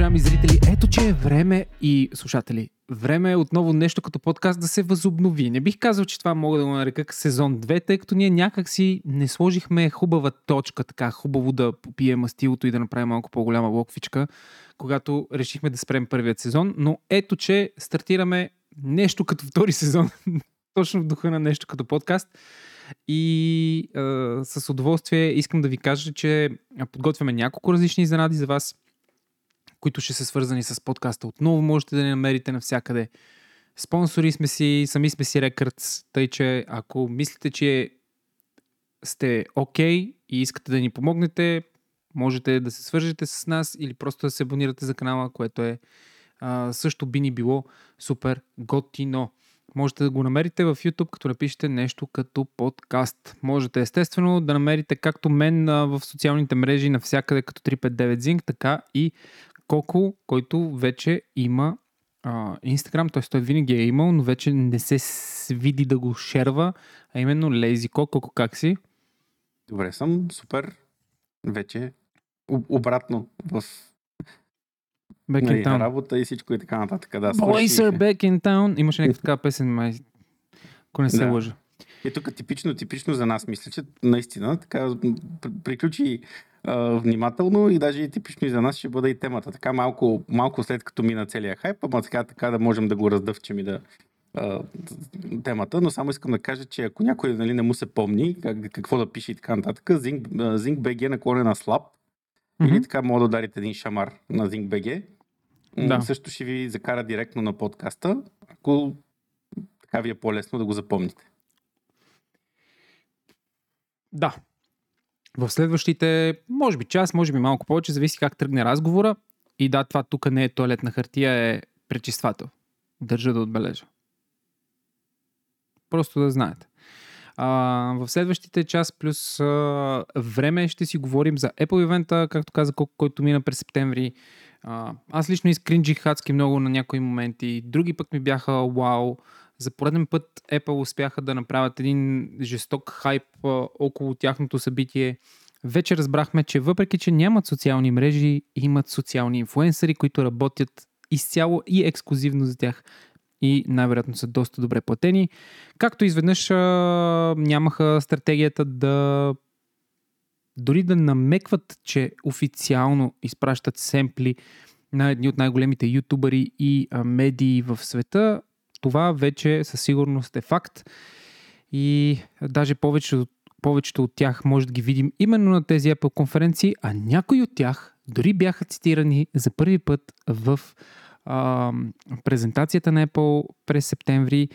уважаеми зрители, ето че е време и слушатели. Време е отново нещо като подкаст да се възобнови. Не бих казал, че това мога да го нарека сезон 2, тъй като ние някак си не сложихме хубава точка, така хубаво да попием мастилото и да направим малко по-голяма локвичка, когато решихме да спрем първият сезон. Но ето, че стартираме нещо като втори сезон, точно в духа на нещо като подкаст. И а, с удоволствие искам да ви кажа, че подготвяме няколко различни изненади за вас – които ще са свързани с подкаста. Отново можете да ни намерите навсякъде. Спонсори сме си, сами сме си рекърдс, тъй че ако мислите, че сте окей okay и искате да ни помогнете, можете да се свържете с нас или просто да се абонирате за канала, което е а, също би ни било супер готино. Можете да го намерите в YouTube, като напишете нещо като подкаст. Можете естествено да намерите както мен в социалните мрежи навсякъде като 359 Zinc, така и Коко, който вече има Инстаграм, т.е. той винаги е имал, но вече не се види да го шерва, а именно Lazy Coco. как си? Добре съм, супер. Вече обратно в Back нали, in town. работа и всичко и така нататък. Да, are back in town. Имаше някаква така песен, май, ако не се да. лъжа. И тук типично, типично за нас, мисля, че наистина така приключи внимателно и даже и типично и за нас ще бъде и темата. Така малко, малко след като мина целият хайп, ама така, така да можем да го раздъвчем и да темата, но само искам да кажа, че ако някой нали, не му се помни как, какво да пише и така нататък, Zinc, Zinc BG наклонен на слаб mm-hmm. или така мога да ударите един шамар на Zinc BG. Да. Също ще ви закара директно на подкаста, ако така ви е по-лесно да го запомните. Да, в следващите, може би час, може би малко повече, зависи как тръгне разговора. И да, това тук не е туалетна хартия, е пречиствател. Държа да отбележа. Просто да знаете. А, в следващите час плюс а, време ще си говорим за Apple ивента, както каза, който мина през септември. А, аз лично изкринджих хадски много на някои моменти. Други пък ми бяха вау. За пореден път Apple успяха да направят един жесток хайп около тяхното събитие. Вече разбрахме, че въпреки, че нямат социални мрежи, имат социални инфлуенсъри, които работят изцяло и ексклюзивно за тях и най-вероятно са доста добре платени. Както изведнъж нямаха стратегията да дори да намекват, че официално изпращат семпли на едни от най-големите ютубъри и медии в света, това вече със сигурност е факт. И даже повечето, повечето от тях може да ги видим именно на тези Apple конференции, а някои от тях дори бяха цитирани за първи път в а, презентацията на Apple през септември,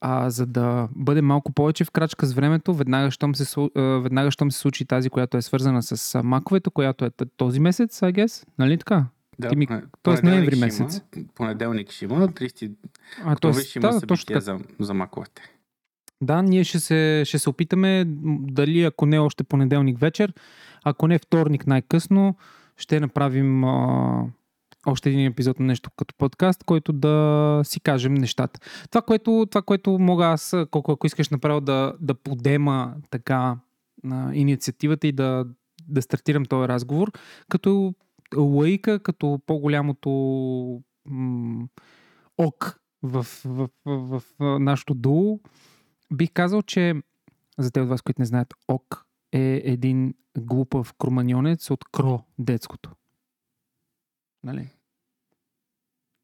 а, за да бъде малко повече в крачка с времето, веднага щом се, веднага щом се случи тази, която е свързана с маковете, която е този месец, I guess, нали така? Да, Ти ми... Тоест ноември месец. Има, понеделник ще има, 30 а, тоест, ще има да, събитие за, за маковете. Да, ние ще се, ще се опитаме, дали ако не още понеделник вечер, ако не вторник най-късно, ще направим а, още един епизод на нещо като подкаст, който да си кажем нещата. Това, което, това, което мога аз, колко ако искаш направо да, да подема така на инициативата и да, да стартирам този разговор, като лаика като по-голямото м- ок в, в, в, в нашото дуо, бих казал, че за те от вас, които не знаят, ок е един глупав кроманьонец от кро детското. Нали?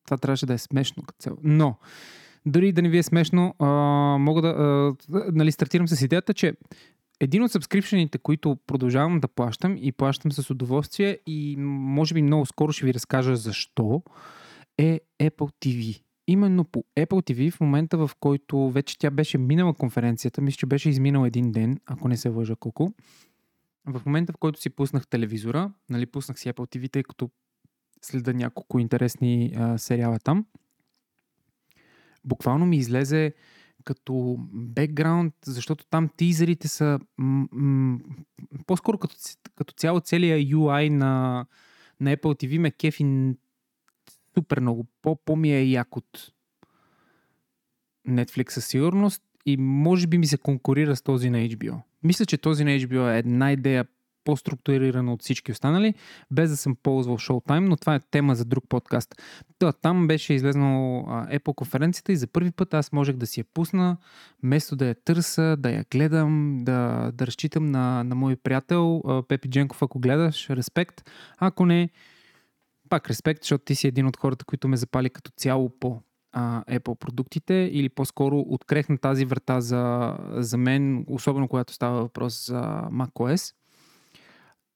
Това трябваше да е смешно като цяло. Но, дори да не ви е смешно, а, мога да. А, нали, стартирам с идеята, че един от сабскрипшените, които продължавам да плащам и плащам с удоволствие и може би много скоро ще ви разкажа защо, е Apple TV. Именно по Apple TV в момента, в който вече тя беше минала конференцията, мисля, че беше изминал един ден, ако не се лъжа колко, в момента, в който си пуснах телевизора, нали, пуснах си Apple TV, тъй като следа няколко интересни а, сериала там, буквално ми излезе като бекграунд, защото там тизерите са м- м- по-скоро като, като цяло целият UI на, на Apple TV ме кефи супер много. По, по-ми е як от Netflix със сигурност и може би ми се конкурира с този на HBO. Мисля, че този на HBO е една идея по-структурирана от всички останали, без да съм ползвал Showtime, но това е тема за друг подкаст. Та, там беше излезнал Apple конференцията и за първи път аз можех да си я пусна, вместо да я търса, да я гледам, да, да разчитам на, на мой приятел Пепи Дженков, ако гледаш, респект. Ако не, пак респект, защото ти си един от хората, които ме запали като цяло по а, Apple продуктите или по-скоро открехна тази врата за, за мен, особено когато става въпрос за macOS.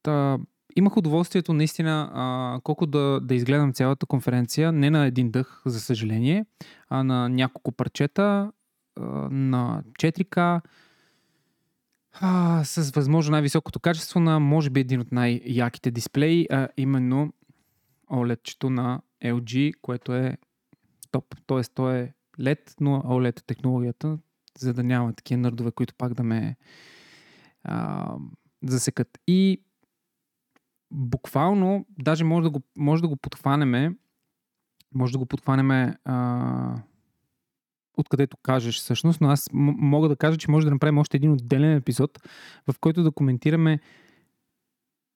Та, имах удоволствието наистина а, колко да, да изгледам цялата конференция, не на един дъх, за съжаление, а на няколко парчета, а, на 4K, а, с възможно най-високото качество на, може би, един от най-яките дисплеи, а именно OLED-чето на LG, което е топ. Тоест, то е LED, но OLED е технологията, за да няма такива нърдове, които пак да ме а, засекат. И буквално, даже може да го, може да го подхванеме, може да го подхванеме откъдето кажеш всъщност, но аз м- мога да кажа, че може да направим още един отделен епизод, в който да коментираме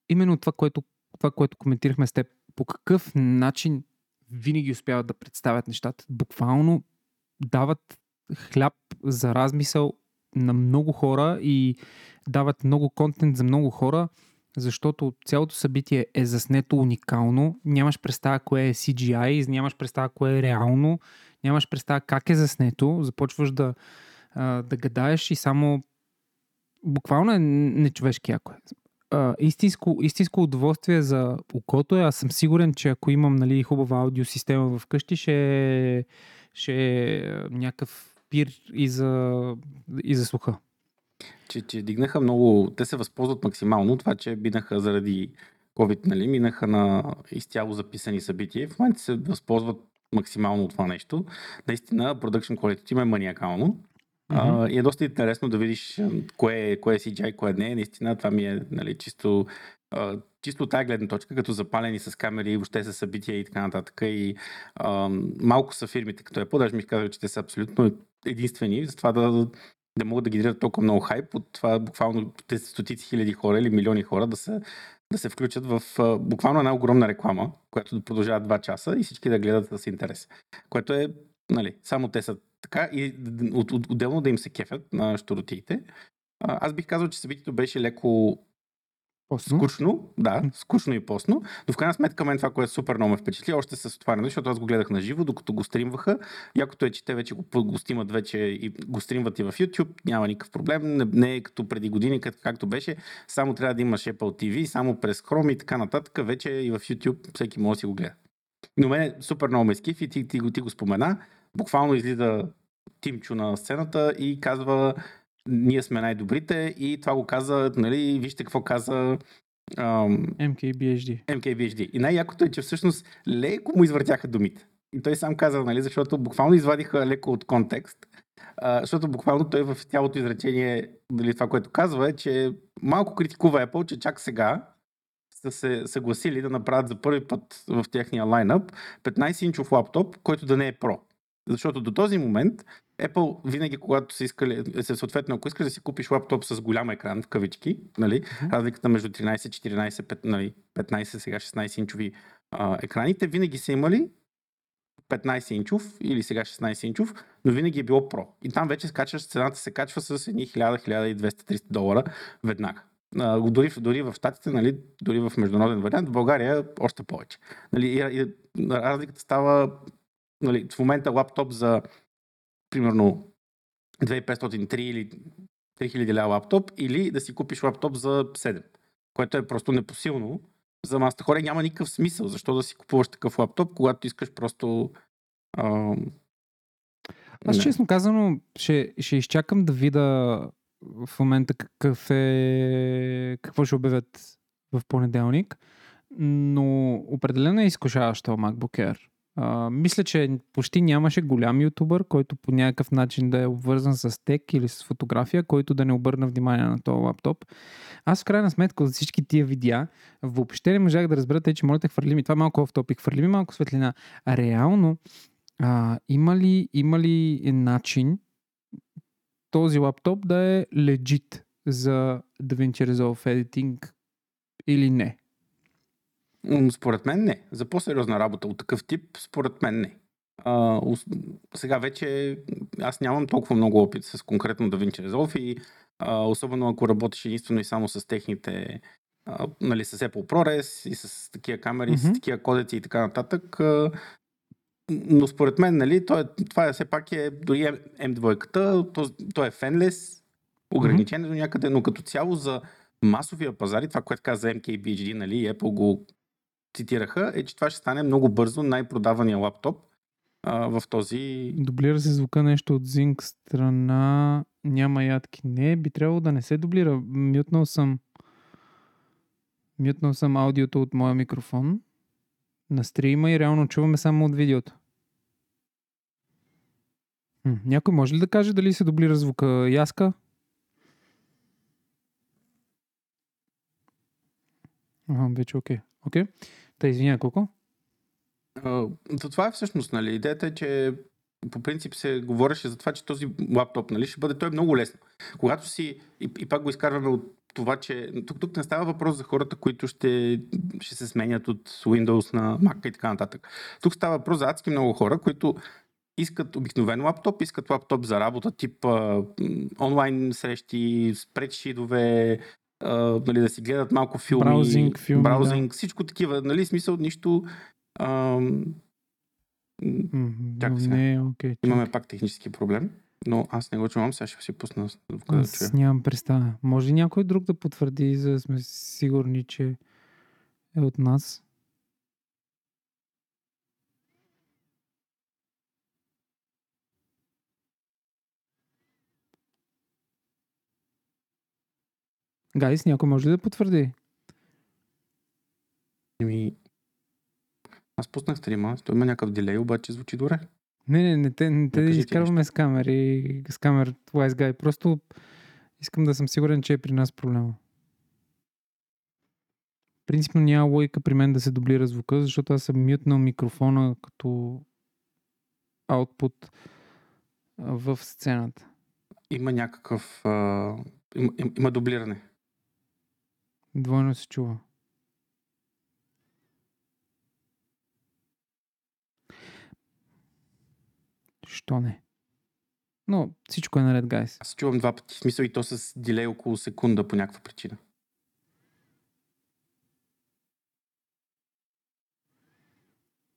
именно това, което, това, което коментирахме с теб. По какъв начин винаги успяват да представят нещата. Буквално дават хляб за размисъл на много хора и дават много контент за много хора, защото цялото събитие е заснето уникално. Нямаш представа кое е CGI, нямаш представа кое е реално, нямаш представа как е заснето. Започваш да, да гадаеш и само буквално е нечовешки яко е истинско, истинско удоволствие за окото е. Аз съм сигурен, че ако имам нали, хубава аудиосистема в къщи, ще, ще е някакъв пир и за, и за слуха. Че, че дигнаха много, те се възползват максимално това, че бинаха заради COVID, нали, минаха на изцяло записани събития. В момента се възползват максимално от това нещо. Наистина, production quality им е маниакално. Uh, и е доста интересно да видиш кое е, кое е CGI, кое не е. Наистина това ми е нали, чисто, uh, чисто тази гледна точка, като запалени с камери, въобще с събития и така нататък. И uh, малко са фирмите, като Apple, даже ми казва, че те са абсолютно единствени, за това да, да могат да генерират толкова много хайп от това буквално стотици хиляди хора или милиони хора да се, да се включат в буквално една огромна реклама, която да продължава 2 часа и всички да гледат с интерес. Което е, нали, само те са така и от, от, отделно да им се кефят на щуротиите. Аз бих казал, че събитието беше леко Постно? Скучно, да, скучно и постно, но в крайна сметка мен това, което супер много ме впечатли, още с отваряне, защото аз го гледах на живо, докато го стримваха. Якото е, че те вече го, го стримат вече и го стримват и в YouTube, няма никакъв проблем, не, не е като преди години, как, както беше, само трябва да имаш Apple TV, само през Chrome и така нататък, вече и в YouTube всеки може да си го гледа. Но мен супер много ме скиф и ти, ти, ти, ти го спомена буквално излиза Тимчо на сцената и казва ние сме най-добрите и това го каза, нали, вижте какво каза ам, MKBHD. MKBHD. И най-якото е, че всъщност леко му извъртяха думите. И той сам каза, нали, защото буквално извадиха леко от контекст, а, защото буквално той в цялото изречение, нали, това, което казва е, че малко критикува Apple, че чак сега са се съгласили да направят за първи път в техния лайнъп 15-инчов лаптоп, който да не е Pro. Защото до този момент Apple винаги, когато са искали, е, съответно, ако искаш да си купиш лаптоп с голям екран, в кавички, нали, mm-hmm. разликата между 13, 14, 5, нали, 15, сега 16 инчови а, екраните, винаги са имали 15 инчов или сега 16 инчов, но винаги е било Pro. И там вече скачаш, цената се качва с едни 1000, 1200, 300 долара веднага. А, дори, дори в Штатите, нали, дори в международен вариант, в България още повече. Нали, и, и, разликата става нали, в момента лаптоп за примерно 2503 или 3000 ля лаптоп или да си купиш лаптоп за 7, което е просто непосилно. За масата хора няма никакъв смисъл. Защо да си купуваш такъв лаптоп, когато искаш просто... А... Аз не. честно казано ще, ще изчакам да видя в момента какъв е... какво ще обявят в понеделник, но определено е изкушаващо MacBook Air. А, мисля, че почти нямаше голям ютубър, който по някакъв начин да е обвързан с тек или с фотография, който да не обърна внимание на този лаптоп. Аз в крайна сметка от всички тия видеа въобще не можах да разбера, тъй, че моля хвърли ми, това е малко в топик, хвърли ми малко светлина. Реално, а, има, ли, има ли начин този лаптоп да е legit за DaVinci Resolve Editing или не? Според мен не. За по-сериозна работа от такъв тип, според мен не. А, сега вече аз нямам толкова много опит с конкретно DaVinci Resolve и а, особено ако работиш единствено и само с техните, а, нали, с Apple ProRes и с такива камери, Мгм. с такива кодеци и така нататък. А, но според мен, нали, той, е- това е все пак е, дори M2-ката, то, той е фенлес, ограничен до някъде, но като цяло за масовия пазар и това, което каза MKBHD, нали, Apple го цитираха, е, че това ще стане много бързо най-продавания лаптоп а, в този... Дублира се звука нещо от Zing страна. Няма ядки. Не, би трябвало да не се дублира. Мютнал съм. Мютнал съм аудиото от моя микрофон на стрима и реално чуваме само от видеото. Хм, някой може ли да каже дали се дублира звука? Яска? Ага, вече окей. Окей. Та извиня, колко? То това е всъщност, нали, идеята е, че по принцип се говореше за това, че този лаптоп, нали, ще бъде, той е много лесно. Когато си, и, и пак го изкарваме от това, че тук, тук не става въпрос за хората, които ще, ще се сменят от Windows на Mac и така нататък. Тук става въпрос за адски много хора, които искат обикновен лаптоп, искат лаптоп за работа, тип а, онлайн срещи, спредшидове, а, нали, да си гледат малко филми, Браузинг, филми, браузинг всичко такива, нали, смисъл нищо. М, Чакай сега. Не, окей. имаме пак технически проблем, но аз не го чувам, сега ще си пусна звука да чуя. Нямам представа. Може ли някой друг да потвърди, за да сме сигурни, че е от нас? Гайс, някой може ли да потвърди? Еми, аз пуснах стрима, той има някакъв дилей, обаче звучи добре. Не, не, не те, не те изкарваме с камери, с камер Wise Guy. Просто искам да съм сигурен, че е при нас проблема. Принципно няма логика при мен да се дублира звука, защото аз съм мютнал микрофона като output а, в сцената. Има някакъв... А, има, им- има дублиране. Двойно се чува. Що не? Но всичко е наред, гайс. Аз чувам два пъти, в смисъл и то с дилей около секунда по някаква причина.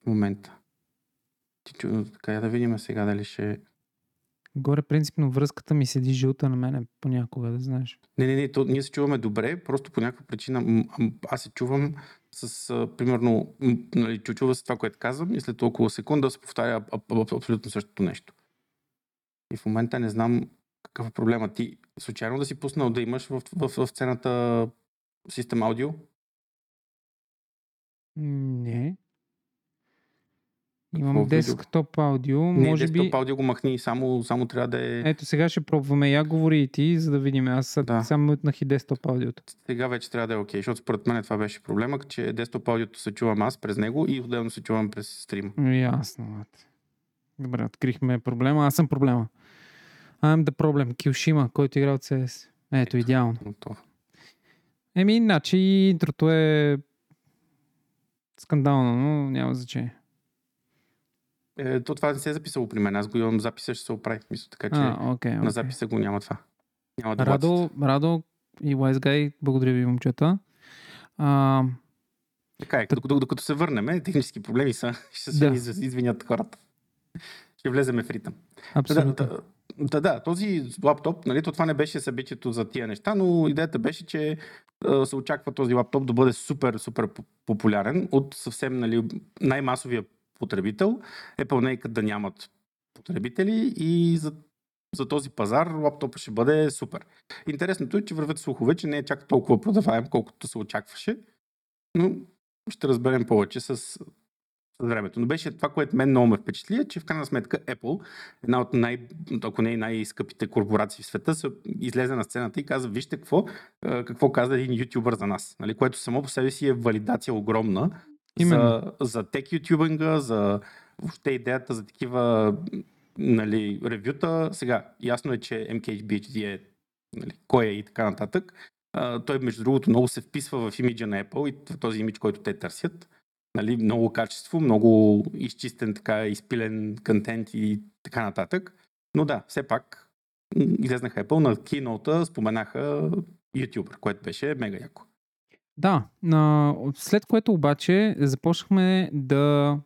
Момента. Ти така да видим сега дали ще... Горе принципно връзката ми седи жълта на мене понякога, да знаеш. Не, не, не, то, ние се чуваме добре, просто по някаква причина аз се чувам с, а, примерно, нали, чу- чува се това, което казвам и след около секунда се повтаря аб- аб- аб- абсолютно същото нещо. И в момента не знам какъв е проблема. Ти случайно да си пуснал да имаш в, в, в сцената System Audio? Не. Имам десктоп аудио. Не, може би... Desktop Audio го махни, само, само трябва да е... Ето сега ще пробваме. Я говори и ти, за да видим. Аз Да. само мютнах и десктоп аудиото. Сега вече трябва да е окей, защото според мен това беше проблема, че Desktop Audio се чувам аз през него и отделно се чувам през стрима. Ясно. брат. Добре, открихме проблема. Аз съм проблема. I'm the problem. Килшима, който игра от CS. Ето, идеално. Но това. Еми, иначе интрото е скандално, но няма значение. Е, то това не се е записало при мен. Аз го имам записа, ще се оправи. Мисля, така че А, окей, на окей. записа го няма това. Няма да Радо, Радо и Wise Guy, благодаря ви, момчета. А, Така е, докато, докато се върнем, технически проблеми са, ще се Да. да. извинят хората. Ще влеземе в ритъм. Да, абсолютно. да, да, да, този лаптоп, нали, то това не беше събитието за тия неща, но идеята беше, че се очаква този лаптоп да бъде супер, супер по- популярен от съвсем нали, най-масовия потребител. Apple Naked да нямат потребители и за, за този пазар лаптопът ще бъде супер. Интересното е, че вървят слухове, че не е чак толкова продаваем, колкото се очакваше, но ще разберем повече с, с времето. Но беше това, което мен много ме впечатли, е, че в крайна сметка Apple, една от най, ако не най-скъпите корпорации в света, се излезе на сцената и каза, вижте какво, какво каза един ютубър за нас, нали? което само по себе си е валидация огромна Именно. за, за тек ютубинга, за въобще идеята за такива нали, ревюта. Сега, ясно е, че MKBHD е нали, кой е и така нататък, А, той, между другото, много се вписва в имиджа на Apple и в този имидж, който те търсят. Нали, много качество, много изчистен, така, изпилен контент и така нататък. Но да, все пак излезнаха Apple на кинота, споменаха YouTuber, което беше мега яко. Да, след което обаче започнахме да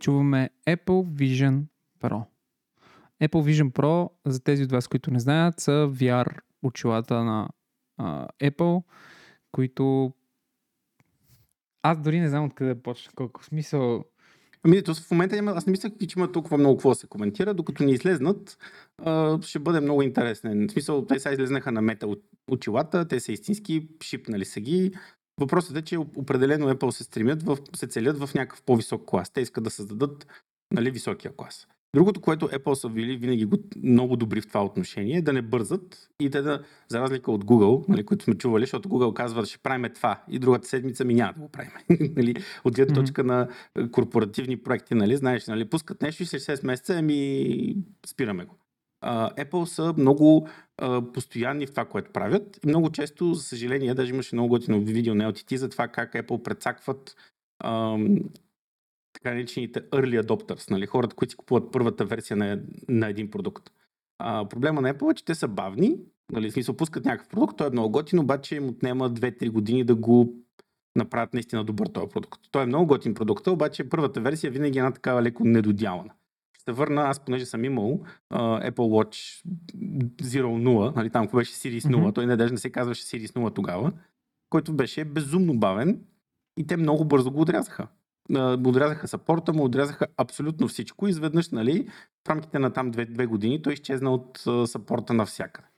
чуваме Apple Vision Pro. Apple Vision Pro, за тези от вас, които не знаят, са VR очилата на а, Apple, които аз дори не знам откъде да почна. Колко смисъл Ами, то в момента няма, аз не мисля, че има толкова много какво да се коментира, докато ни излезнат, а, ще бъде много интересен. В смисъл, те сега излезнаха на мета очилата, те са истински, шипнали са ги. Въпросът е, че определено Apple се стремят, в, се целят в някакъв по-висок клас. Те искат да създадат нали, високия клас. Другото, което Apple са били винаги много добри в това отношение, е да не бързат и те да, за разлика от Google, нали, които сме чували, защото Google казва, да ще правим това и другата седмица ми няма да го правим. нали, от гледна точка на корпоративни проекти, нали, знаеш, нали, пускат нещо и след 6 месеца, ами спираме го. Apple са много постоянни в това, което правят и много често, за съжаление, даже имаше много готино видео на LTT за това как Apple прецакват така наречените early adopters, нали, хората, които си купуват първата версия на, на един продукт. А, проблема на Apple е, че те са бавни, нали, смисъл пускат някакъв продукт, той е много готин, обаче им отнема 2-3 години да го направят наистина добър този продукт. Той е много готин продукт, обаче първата версия винаги е една такава леко недодялана. Ще върна, аз понеже съм имал uh, Apple Watch Zero 0, нали, там беше Series 0, mm-hmm. той не даже не се казваше Series 0 тогава, който беше безумно бавен и те много бързо го отрязаха му отрязаха сапорта, му отрязаха абсолютно всичко. И изведнъж, нали, в рамките на там две, две години, той изчезна от сапорта навсякъде.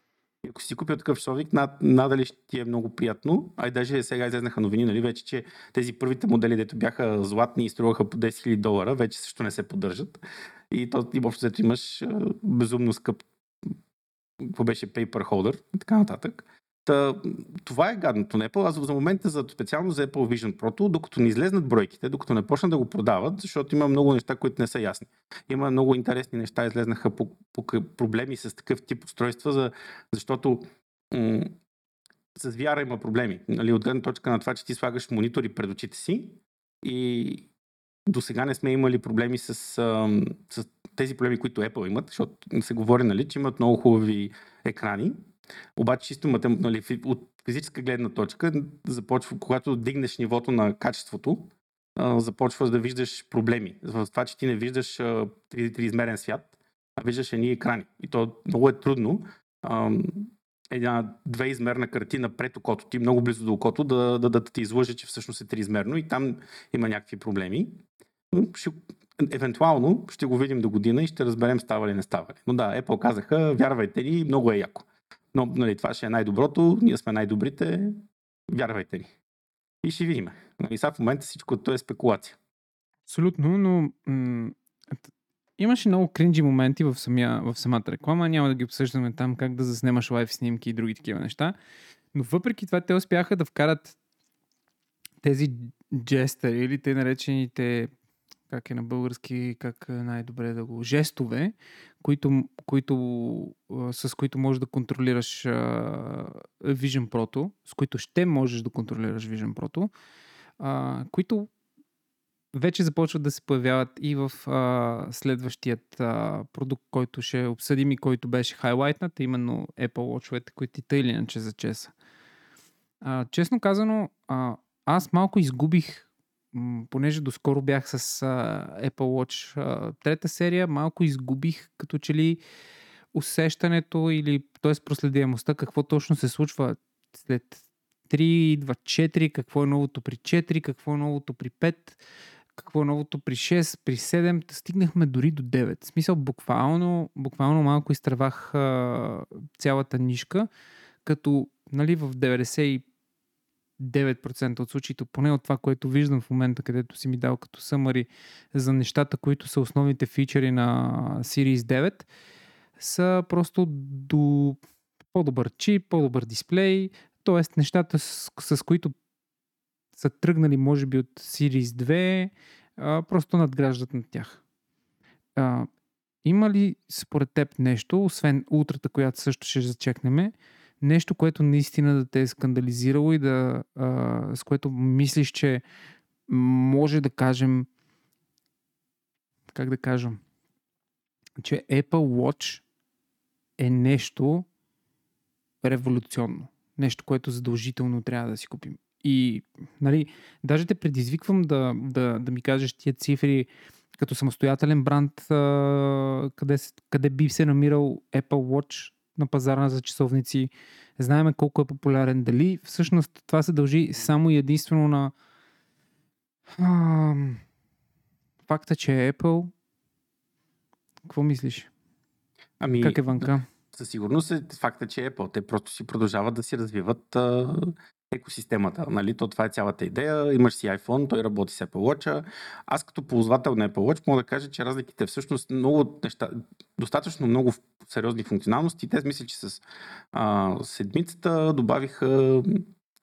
И ако си купил такъв часовник, над, надали ще ти е много приятно. А и даже сега излезнаха новини, нали, вече, че тези първите модели, дето бяха златни и струваха по 10 000 долара, вече също не се поддържат. И то и общо имаш безумно скъп какво беше paper holder и така нататък. Та, това е гадното на Apple. Аз за момента за, специално за Apple Vision Pro, докато не излезнат бройките, докато не почнат да го продават, защото има много неща, които не са ясни. Има много интересни неща, излезнаха по, по проблеми с такъв тип устройства, за, защото м- с VR има проблеми. Нали, от гледна точка на това, че ти слагаш монитори пред очите си и до сега не сме имали проблеми с, с тези проблеми, които Apple имат, защото се говори, нали, че имат много хубави екрани, обаче чисто матем, нали, от физическа гледна точка, започва, когато дигнеш нивото на качеството, започваш да виждаш проблеми. В това, че ти не виждаш триизмерен свят, а виждаш едни екрани. И то много е трудно една двеизмерна картина пред окото ти, много близо до окото, да, да, да ти излъже, че всъщност е триизмерно и там има някакви проблеми. Ще, евентуално ще го видим до година и ще разберем става ли не става ли. Но да, Apple казаха, вярвайте ни, много е яко. Но нали, това ще е най-доброто, ние сме най-добрите, вярвайте ни. И ще видим. И сега в момента всичко това е спекулация. Абсолютно, но м- имаше много кринджи моменти в, самия, в самата реклама. Няма да ги обсъждаме там как да заснемаш лайф снимки и други такива неща. Но въпреки това те успяха да вкарат тези джестъри или те наречените как е на български, как най-добре да го... Жестове, които, които, с които можеш да контролираш Vision Pro, с които ще можеш да контролираш Vision Pro, които вече започват да се появяват и в а, следващият а, продукт, който ще обсъдим и който беше хайлайтнат, именно Apple Watch, които и тъй или иначе за чеса. А, честно казано, а, аз малко изгубих понеже доскоро бях с Apple Watch трета серия, малко изгубих като че ли усещането или т.е. проследяемостта, какво точно се случва след 3 идва 4, какво е новото при 4, какво е новото при 5, какво е новото при 6, при 7, стигнахме дори до 9. В смисъл, буквално, буквално малко изтревах а, цялата нишка, като нали, в 90 9% от случаите, поне от това, което виждам в момента, където си ми дал като съмари за нещата, които са основните фичери на Series 9, са просто до по-добър чип, по-добър дисплей, т.е. нещата, с, с които са тръгнали, може би, от Series 2, а, просто надграждат над тях. Има ли според теб нещо, освен ултрата, която също ще зачекнем, нещо, което наистина да те е скандализирало и да, а, с което мислиш, че може да кажем, как да кажем, че Apple Watch е нещо революционно. Нещо, което задължително трябва да си купим. И, нали, даже те предизвиквам да, да, да ми кажеш тия цифри като самостоятелен бранд, къде, къде би се намирал Apple Watch на пазара за часовници. Знаеме колко е популярен. Дали всъщност това се дължи само и единствено на а, факта, че е Apple. Какво мислиш? Ами, как е ванка? Със сигурност е факта, че е Apple. Те просто си продължават да си развиват а, екосистемата. Нали? То това е цялата идея. Имаш си iPhone, той работи с Apple Watch. Аз като ползвател на Apple Watch мога да кажа, че разликите всъщност много неща, достатъчно много сериозни функционалности. Те мисля, че с а, седмицата добавиха,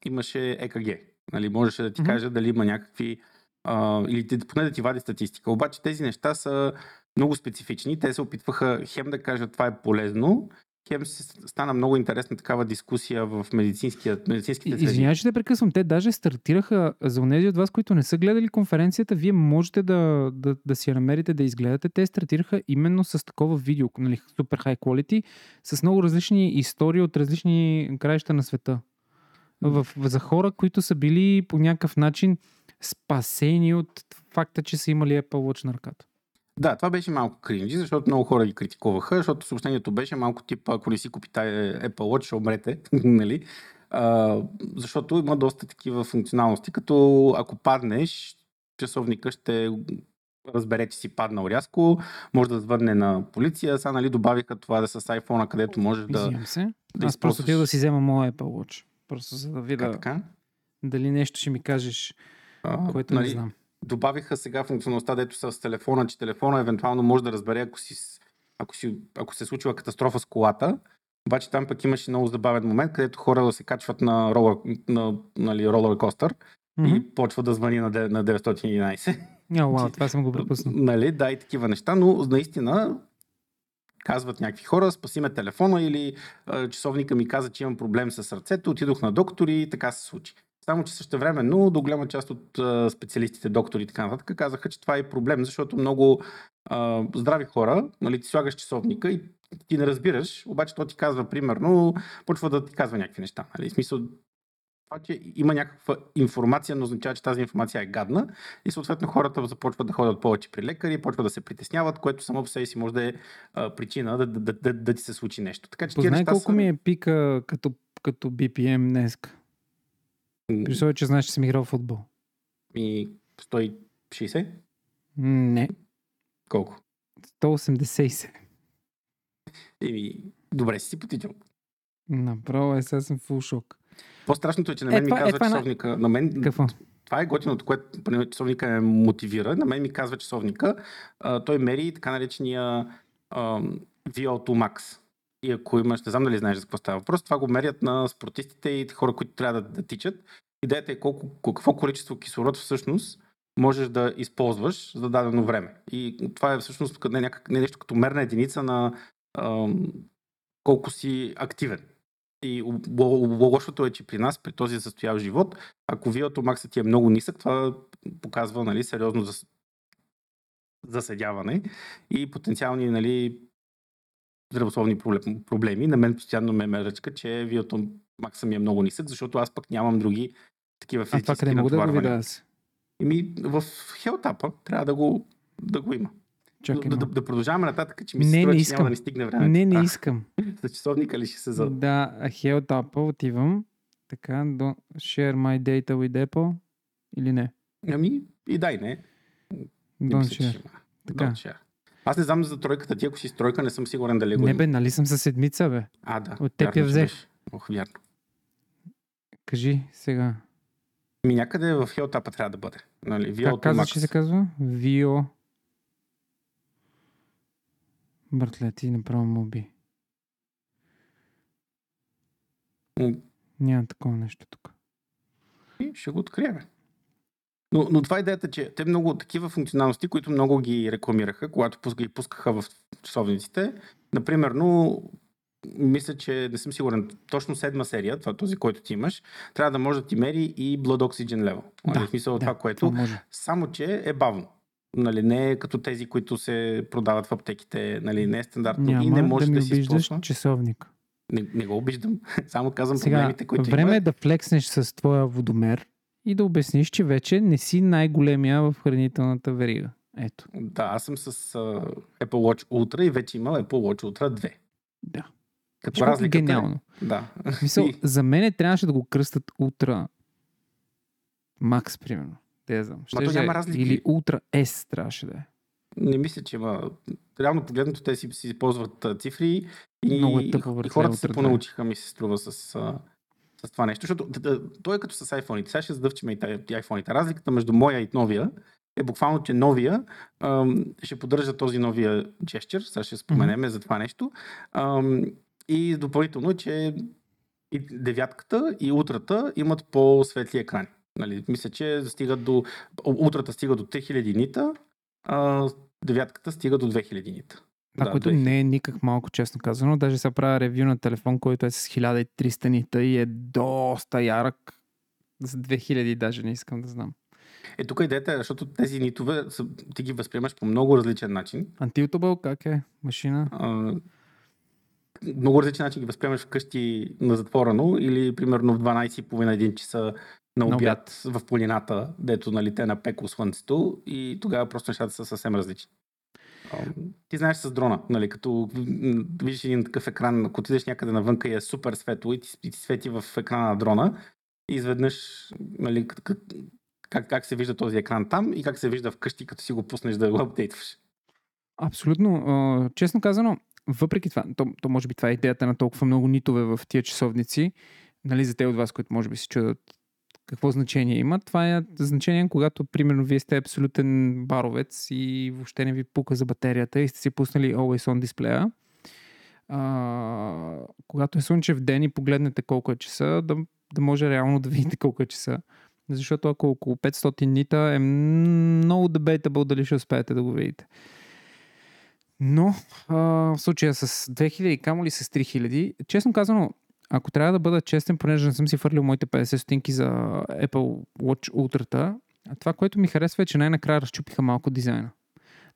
имаше EKG. Нали? Можеше да ти mm-hmm. кажа дали има някакви а, или поне да ти вади статистика. Обаче тези неща са много специфични. Те се опитваха хем да кажат това е полезно, хем стана много интересна такава дискусия в медицинските среди. Извинявай, че те прекъсвам. Те даже стартираха за тези от вас, които не са гледали конференцията, вие можете да, да, да си я намерите да изгледате. Те стартираха именно с такова видео, нали, супер high quality, с много различни истории от различни краища на света. В, за хора, които са били по някакъв начин спасени от факта, че са имали Apple Watch на ръката. Да, това беше малко кринджи, защото много хора ги критикуваха, защото съобщението беше малко тип, ако не си купите Apple Watch, ще умрете, нали? А, защото има доста такива функционалности, като ако паднеш, часовника ще разбере, че си паднал рязко, може да звънне на полиция. Сега нали, добавиха това да с iPhone, където можеш да. се. Да Аз просто ти да си взема моя Apple Watch. Просто за да видя дали нещо ще ми кажеш, а, което нали, не знам добавиха сега функционалността, дето с телефона, че телефона евентуално може да разбере, ако, си, ако, си, ако се е случила катастрофа с колата. Обаче там пък имаше много забавен момент, където хора да се качват на ролър, на, нали, ролър костър mm-hmm. и почва да звъни на, на 911. О, вау, това съм го пропуснал. нали, да, и такива неща, но наистина казват някакви хора, спасиме телефона или часовника ми каза, че имам проблем с сърцето, отидох на доктори и така се случи. Само, че също но до голяма част от специалистите, доктори и така нататък, казаха, че това е проблем, защото много а, здрави хора, нали, ти слагаш часовника и ти не разбираш, обаче то ти казва, примерно, почва да ти казва някакви неща. Нали? В смисъл, това, че има някаква информация, но означава, че тази информация е гадна и съответно хората започват да ходят повече при лекари, почват да се притесняват, което само по себе си може да е а, причина да, да, да, да, да ти се случи нещо. Така, че Познай колко са... ми е пика като, като BPM днес? При условие, че знаеш, че съм играл в футбол. И 160? Не. Колко? 187. Еми, добре си си потичал. Направо е, сега съм фул шок. По-страшното е, че на мен е, ми това, е, казва е, часовника. На... на мен... Какво? Това е готиното, което часовника ме мотивира. На мен ми казва часовника. А, той мери така наречения а, VO2 Max. И ако имаш, не знам дали знаеш за какво става въпрос, това го мерят на спортистите и хора, които трябва да, да тичат. Идеята е колко, какво количество кислород всъщност можеш да използваш за дадено време. И това е всъщност не, някак, не нещо като мерна единица на ам, колко си активен. И лошото е, че при нас, при този състоял живот, ако виото максът ти е много нисък, това показва нали, сериозно зас... заседяване и потенциални нали, здравословни проблеми. На мен постоянно ме ме ръчка, че виото макса ми е много нисък, защото аз пък нямам други такива физически А това къде мога да го видя аз? Еми, в хелтапа трябва да го, да го има. Чакай, да, да, да, продължаваме нататък, че ми се не, струва, не искам. че няма да ни стигне време. Не, не искам. За часовника ли ще се за... Да, хелтапа отивам. Така, до share my data with Apple или не? Ами, и дай не. Don't share. Така. Don't share. Аз не знам за тройката ти, ако си с тройка, не съм сигурен дали го Не бе, нали съм със седмица, бе? А, да. От теб я взех. Ох, вярно. Кажи сега. Ми някъде в Хелтапа трябва да бъде. Нали? Vio как каза, че се казва? Вио. Братле, ти направо му уби. Няма такова нещо тук. И ще го открием. Но, но това е идеята, че те много такива функционалности, които много ги рекламираха, когато ги пускаха в часовниците. Например, но мисля, че не съм сигурен, точно седма серия, това този, който ти имаш, трябва да може да ти мери и Blood Oxygen Level. Да, в смисъл да, това, което може. само, че е бавно. Нали, не е като тези, които се продават в аптеките, нали, не е стандартно Няма и не може да да, ми си обиждаш използва. часовник. Не, не го обиждам, само казвам Сега, проблемите, които време има. е да флекснеш с твоя водомер и да обясниш, че вече не си най-големия в хранителната верига. Ето. Да, аз съм с uh, Apple Watch Ultra и вече имам Apple Watch Ultra 2. Да. Като разликата гениално. Е, да. Мисъл, за мен трябваше да го кръстат Ултра Макс, примерно. Те я знам. Щеше да няма е- разлики. Или Ултра S трябваше да е. Не мисля, че има. Реално погледнато, те си, си ползват цифри и, Много е тъпо и хората се Ultra 2. понаучиха, ми се струва с, а, с това нещо. Защото той е като с iPhone-ите. Сега ще задъвчим и iPhone-ите. Разликата между моя и новия е буквално, че новия ам, ще поддържа този новия gesture. Сега ще споменеме за това нещо. Ам, и допълнително, че и девятката и утрата имат по-светли екрани. Нали, мисля, че стигат до... Утрата стига до 3000 нита, а девятката стига до 2000 нита. Това, което не е никак малко, честно казано. Даже сега правя ревю на телефон, който е с 1300 нита и е доста ярък. За 2000 даже не искам да знам. Е, тук идеята е, защото тези нитове са, ти ги възприемаш по много различен начин. Антилтабъл как е? Машина? А, много различен начин ги възприемаш вкъщи на затворено или примерно в 12.30-1 часа на На обяд в планината, дето нали, те напекло слънцето и тогава просто нещата са съвсем различни. Ти знаеш с дрона, нали, като видиш един такъв екран, ако отидеш някъде навънка и е супер светло и ти, ти свети в екрана на дрона и изведнъж нали, как, как, как, се вижда този екран там и как се вижда вкъщи, като си го пуснеш да го апдейтваш. Абсолютно. Честно казано, въпреки това, то, то може би това е идеята на толкова много нитове в тия часовници, нали, за те от вас, които може би се чудят какво значение има. Това е значение, когато, примерно, вие сте абсолютен баровец и въобще не ви пука за батерията и сте си пуснали Always On дисплея. А, когато е слънчев ден и погледнете колко е часа, да, да може реално да видите колко е часа. Защото ако около 500 нита е много debatable дали ще успеете да го видите. Но а, в случая с 2000, камо ли с 3000, честно казано, ако трябва да бъда честен, понеже не съм си фърлил моите 50 стотинки за Apple Watch Ultra, това, което ми харесва е, че най-накрая разчупиха малко дизайна.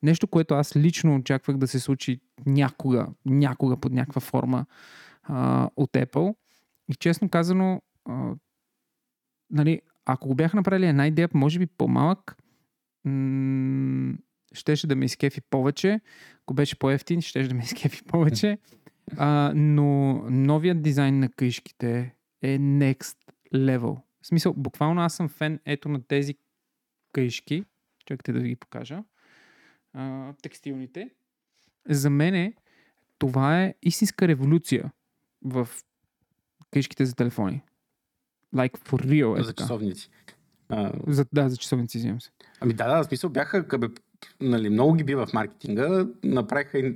Нещо, което аз лично очаквах да се случи някога, някога под някаква форма а, от Apple. И честно казано, а, нали, ако го бяха направили една идея, може би по-малък, м- щеше да ме изкефи повече. Ако беше по-ефтин, щеше да ме изкефи повече. А, но новият дизайн на къщите е next level. В смисъл, буквално аз съм фен ето на тези къщи. Чакайте да ви ги покажа. А, текстилните. За мен това е истинска революция в къщите за телефони. Like for real е за така. часовници. А, За, да, за часовници, извинявам се. Ами да, да, в смисъл бяха, къбе, нали, много ги би в маркетинга, направиха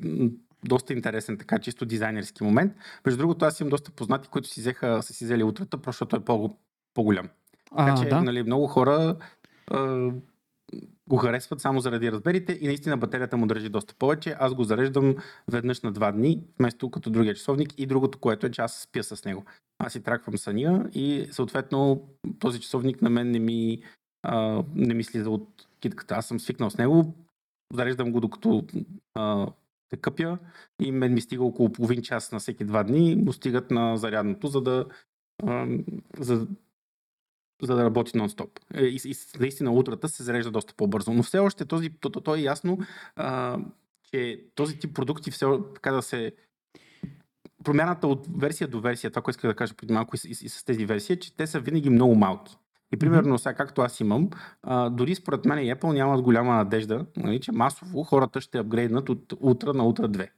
доста интересен така чисто дизайнерски момент. Между другото, аз имам доста познати, които си взеха, са си взели утрата, просто защото е по, по-голям. А, Така че да. нали, много хора а, го харесват само заради размерите и наистина батерията му държи доста повече. Аз го зареждам веднъж на два дни, вместо като другия часовник и другото, което е, че аз спя с него. Аз си траквам съня и съответно този часовник на мен не ми, а, не ми слиза от китката. Аз съм свикнал с него, зареждам го докато а, те къпя и мен ми стига около половин час на всеки два дни, му стигат на зарядното, за да, за, за да работи нон-стоп. Е, И, и наистина утрата се зарежда доста по-бързо. Но все още този, то, то, то е ясно, а, че този тип продукти все така да се промяната от версия до версия, това, което исках да кажа преди малко и, и, и с тези версии, е, че те са винаги много малки. И примерно сега, както аз имам, а, дори според мен и Apple нямат голяма надежда, нали, че масово хората ще апгрейднат от Ultra на Ultra 2.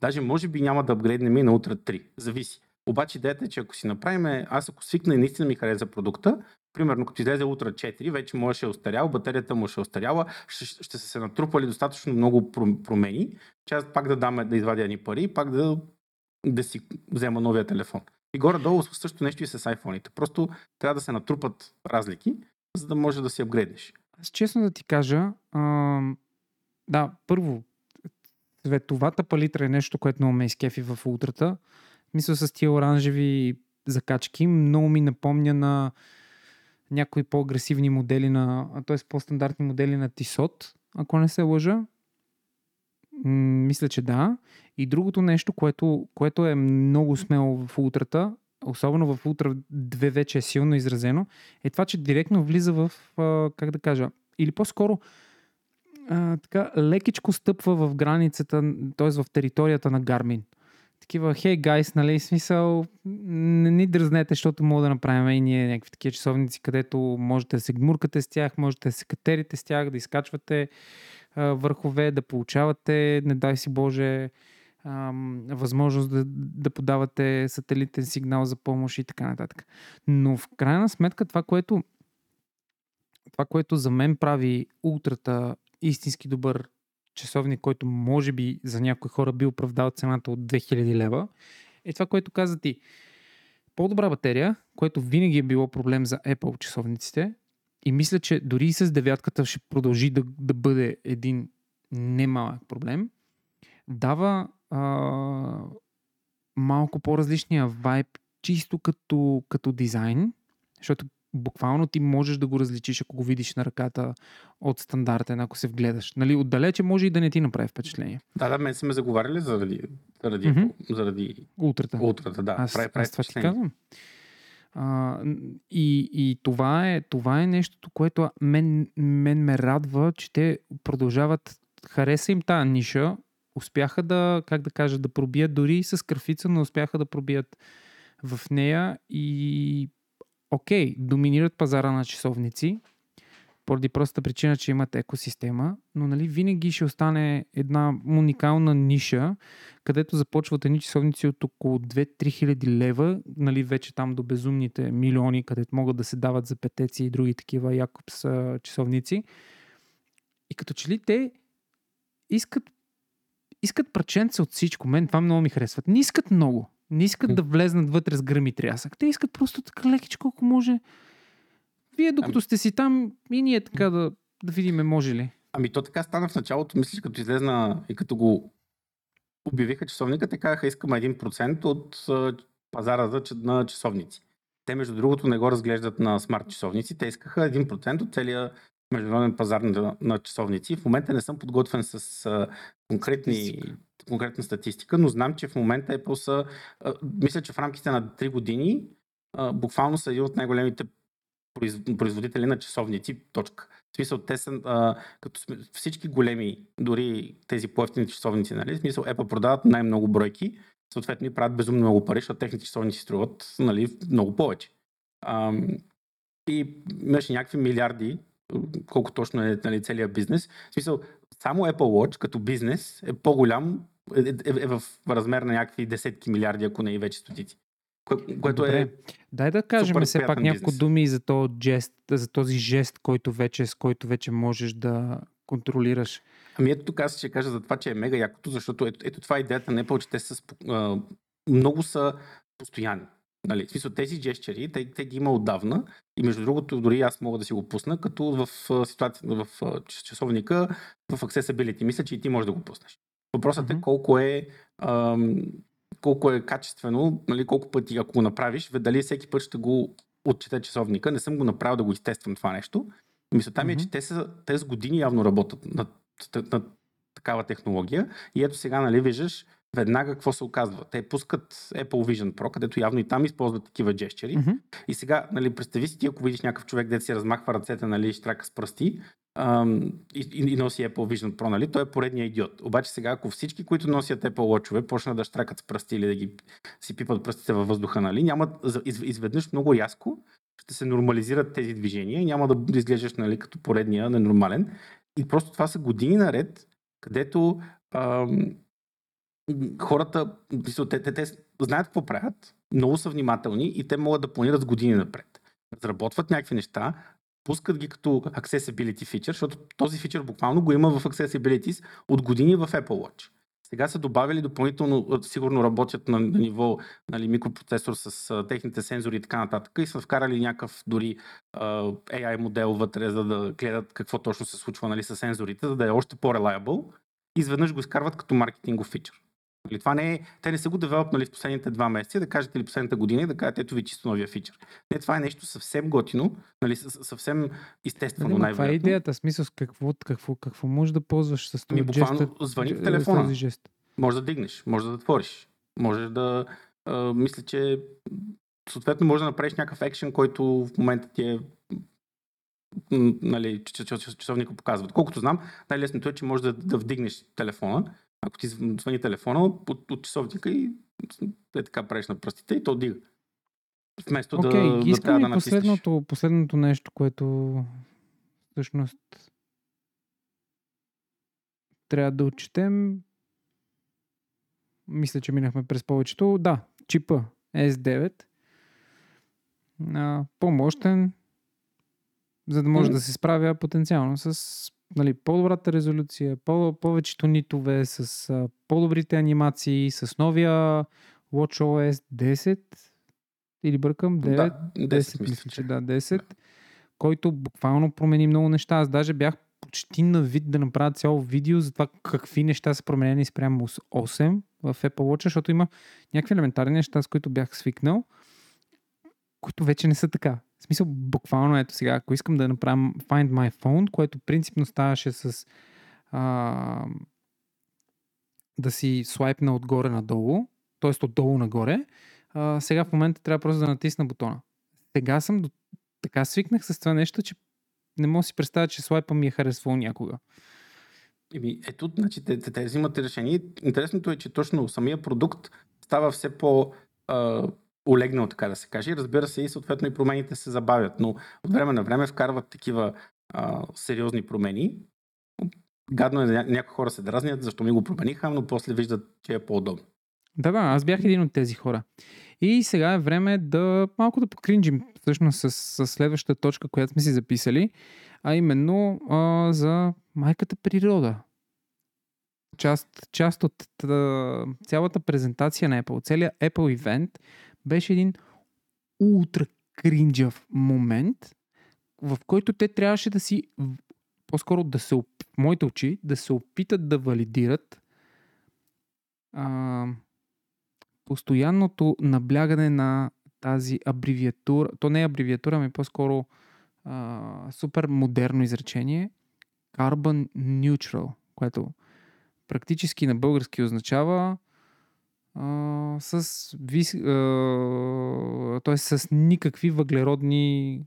Даже може би няма да апгрейднем и на Ultra 3. Зависи. Обаче идеята е, че ако си направим, аз ако свикна и наистина ми хареса продукта, примерно като излезе Ultra 4, вече може ще е остарял, батерията му ще е остаряла, ще, ще са се натрупали достатъчно много пром- промени, че аз пак да дам да извадя ни пари, пак да, да си взема новия телефон. И горе-долу също нещо и с iPhone-ите. Просто трябва да се натрупат разлики, за да може да си апгрейднеш. Аз честно да ти кажа, а, да, първо, цветовата палитра е нещо, което много ме изкефи в ултрата. Мисля с тия оранжеви закачки. Много ми напомня на някои по-агресивни модели на, т.е. по-стандартни модели на Тисот, ако не се лъжа. Мисля, че да. И другото нещо, което, което е много смело в ултрата, особено в ултра 2 вече е силно изразено, е това, че директно влиза в, как да кажа, или по-скоро а, така лекичко стъпва в границата, т.е. в територията на Гармин. Такива, хей, гайс, нали, смисъл, не ни дръзнете, защото мога да направим и ние някакви такива часовници, където можете да се гмуркате с тях, можете да се катерите с тях, да изкачвате върхове, да получавате, не дай си Боже, възможност да, да подавате сателитен сигнал за помощ и така нататък. Но в крайна сметка това, което това, което за мен прави ултрата истински добър часовник, който може би за някои хора би оправдал цената от 2000 лева, е това, което каза ти. По-добра батерия, което винаги е било проблем за Apple часовниците, и мисля, че дори и с девятката ще продължи да, да бъде един немалък проблем, дава а, малко по-различния вайб, чисто като, като дизайн, защото буквално ти можеш да го различиш, ако го видиш на ръката от стандартен, ако се вгледаш. Нали, отдалече може и да не ти направи впечатление. Да, да, мен сме заговаряли заради, заради, mm-hmm. заради ултрата. ултрата. Да, аз, прави, прави аз това ти казвам. А, и и това, е, това е нещото, което мен, мен ме радва, че те продължават, хареса им тази ниша, успяха да, как да кажа, да пробият дори с кърфица, но успяха да пробият в нея и окей, доминират пазара на часовници, поради простата причина, че имат екосистема, но нали, винаги ще остане една уникална ниша, където започват едни часовници от около 2-3 хиляди лева, нали, вече там до безумните милиони, където могат да се дават за петеци и други такива Якобс часовници. И като че ли те искат искат праченца от всичко. Мен това много ми харесват. Не искат много. Не искат да влезнат вътре с гръм и трясък. Те искат просто така лекичко, ако може. Вие докато ами- сте си там и ние така да, да видим може ли. Ами то така стана в началото, мислиш, като излезна и като го обявиха часовника, те казаха искаме 1% от пазара за, на часовници. Те, между другото, не го разглеждат на смарт часовници. Те искаха 1% от целия международен пазар на, на часовници. В момента не съм подготвен с а, конкретни, статистика. конкретна статистика, но знам, че в момента Apple са, а, мисля, че в рамките на 3 години а, буквално са един от най-големите производители на часовници. Точка. В смисъл, те са, а, като всички големи, дори тези по-ефтини часовници, нали? В смисъл, Apple продават най-много бройки, съответно и правят безумно много пари, защото техните часовници струват нали, много повече. А, и имаше някакви милиарди колко точно е нали, целият бизнес. В смисъл, само Apple Watch като бизнес е по-голям, е, е, е в размер на някакви десетки милиарди, ако не и вече стотици. Кое, което Добре. е. Дай да кажем все пак няколко думи за този жест, за този жест, който вече, с който вече можеш да контролираш. Ами ето тук аз ще кажа за това, че е мега якото, защото ето, ето това е идеята на Apple, че те са, а, много са постоянни. Нали, в смисъл, тези джещери, те, те ги има отдавна и между другото дори аз мога да си го пусна, като в ситуация, в часовника, в accessibility. Мисля, че и ти можеш да го пуснеш. Въпросът mm-hmm. е колко е, ам, колко е качествено, нали, колко пъти ако го направиш, дали всеки път ще го отчете часовника. Не съм го направил да го изтествам това нещо. Мисълта ми mm-hmm. е, че те, са, те с години явно работят на, на, на такава технология. И ето сега, нали, виждаш, веднага какво се оказва? Те пускат Apple Vision Pro, където явно и там използват такива джещери. Mm-hmm. И сега, нали, представи си ти, ако видиш някакъв човек, дете си размахва ръцете, нали, штрака с пръсти и, и, носи Apple Vision Pro, нали, той е поредният идиот. Обаче сега, ако всички, които носят Apple Watch, почнат да штракат с пръсти или да ги си пипат пръстите във въздуха, нали, няма из, изведнъж много рязко ще се нормализират тези движения и няма да изглеждаш нали, като поредния ненормален. И просто това са години наред, където ам, хората, те, те, те знаят какво правят, много са внимателни и те могат да планират години напред. Разработват някакви неща, пускат ги като accessibility feature, защото този фичър буквално го има в accessibility от години в Apple Watch. Сега са добавили допълнително, сигурно работят на, на ниво нали, микропроцесор с а, техните сензори и така нататък и са вкарали някакъв дори а, AI модел вътре, за да гледат какво точно се случва нали, с сензорите, за да е още по-reliable. Изведнъж го изкарват като маркетингов фичър. Нали, това не е, те не са го девелопнали в последните два месеца, да кажете ли последната година и да кажете, ето ви чисто новия фичър. Не, това е нещо съвсем готино, нали, съвсем естествено. Нали, най това е идеята, смисъл какво, какво, какво можеш да ползваш с този ами, жест. Звъни в телефона. Жест. Може да дигнеш, може да затвориш, може да, а, мисля, че съответно може да направиш някакъв екшен, който в момента ти е нали, часовника показва. Колкото знам, най-лесното е, че може да, да вдигнеш телефона, ако ти звъни телефона от, от часовника и е така правиш на пръстите и то дига. Вместо okay, да, искам да, да последното, последното нещо, което всъщност трябва да отчетем. Мисля, че минахме през повечето. Да, чипа S9. А, по-мощен, за да може mm-hmm. да се справя потенциално с нали, по-добрата резолюция, по- повечето нитове, с а, по-добрите анимации, с новия WatchOS 10 или бъркам 9? Да, 10, 10 мисля, че да, 10, който буквално промени много неща. Аз даже бях почти на вид да направя цяло видео за това какви неща са променени спрямо 8 в Apple Watch, защото има някакви елементарни неща, с които бях свикнал, които вече не са така. В смисъл, буквално ето сега, ако искам да направя Find My Phone, което принципно ставаше с а, да си слайпна отгоре надолу, т.е. отдолу нагоре, а, сега в момента трябва просто да натисна бутона. Сега съм до... така свикнах с това нещо, че не мога да си представя, че слайпа ми е харесвал някога. Еми, ето, значи, те, те, те взимат решение. Интересното е, че точно самия продукт става все по олегнал, така да се каже. Разбира се, и съответно и промените се забавят, но от време на време вкарват такива а, сериозни промени. Гадно е, някои хора се дразнят, защо ми го промениха, но после виждат, че е по-удобно. Да, да, аз бях един от тези хора. И сега е време да малко да покринжим всъщност с, с следващата точка, която сме си записали, а именно а, за майката природа. Част, част от тъ, цялата презентация на Apple, целият Apple ивент беше един ултра кринджав момент, в който те трябваше да си, по-скоро да се, в моите очи, да се опитат да валидират а, постоянното наблягане на тази абревиатура, то не е абревиатура, ами по-скоро а, супер модерно изречение, Carbon Neutral, което практически на български означава а, с, вис, а, т.е. с никакви въглеродни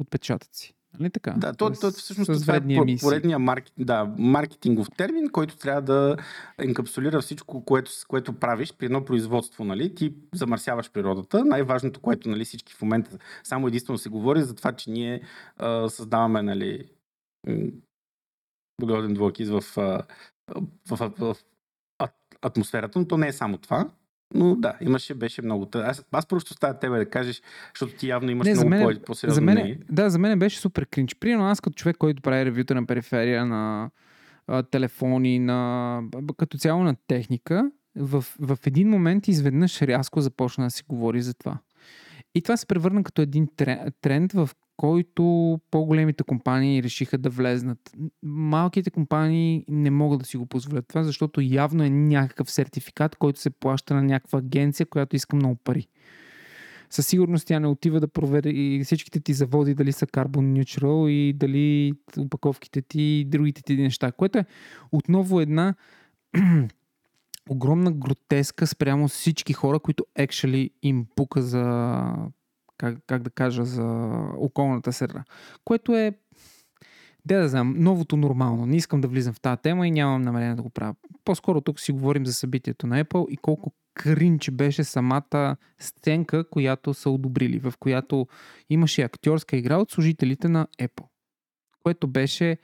отпечатъци. Нали така? Да, то, то, всъщност това е поредния маркет, да, маркетингов термин, който трябва да енкапсулира всичко, което, което правиш при едно производство. Нали? Ти замърсяваш природата. Най-важното, което нали, всички в момента само единствено се говори за това, че ние а, създаваме нали, въглероден двуокис в, в, в, в атмосферата, но то не е само това. Но да, имаше, беше много. Аз, аз просто оставя тебе да кажеш, защото ти явно имаш не, много мен, по-сериозно за мен, Да, за мен беше супер кринч. Примерно аз като човек, който прави ревюта на периферия, на а, телефони, на, като цяло на техника, в, в един момент изведнъж рязко започна да си говори за това. И това се превърна като един тренд, в който по-големите компании решиха да влезнат. Малките компании не могат да си го позволят това, защото явно е някакъв сертификат, който се плаща на някаква агенция, която иска много пари. Със сигурност тя не отива да провери всичките ти заводи дали са Carbon Neutral и дали упаковките ти и другите ти неща, което е отново една огромна гротеска спрямо всички хора, които actually им пука за как, как да кажа, за околната среда. Което е, де да знам, новото нормално. Не искам да влизам в тази тема и нямам намерение да го правя. По-скоро тук си говорим за събитието на Apple и колко кринч беше самата сценка, която са одобрили, в която имаше актьорска игра от служителите на Apple. Което беше,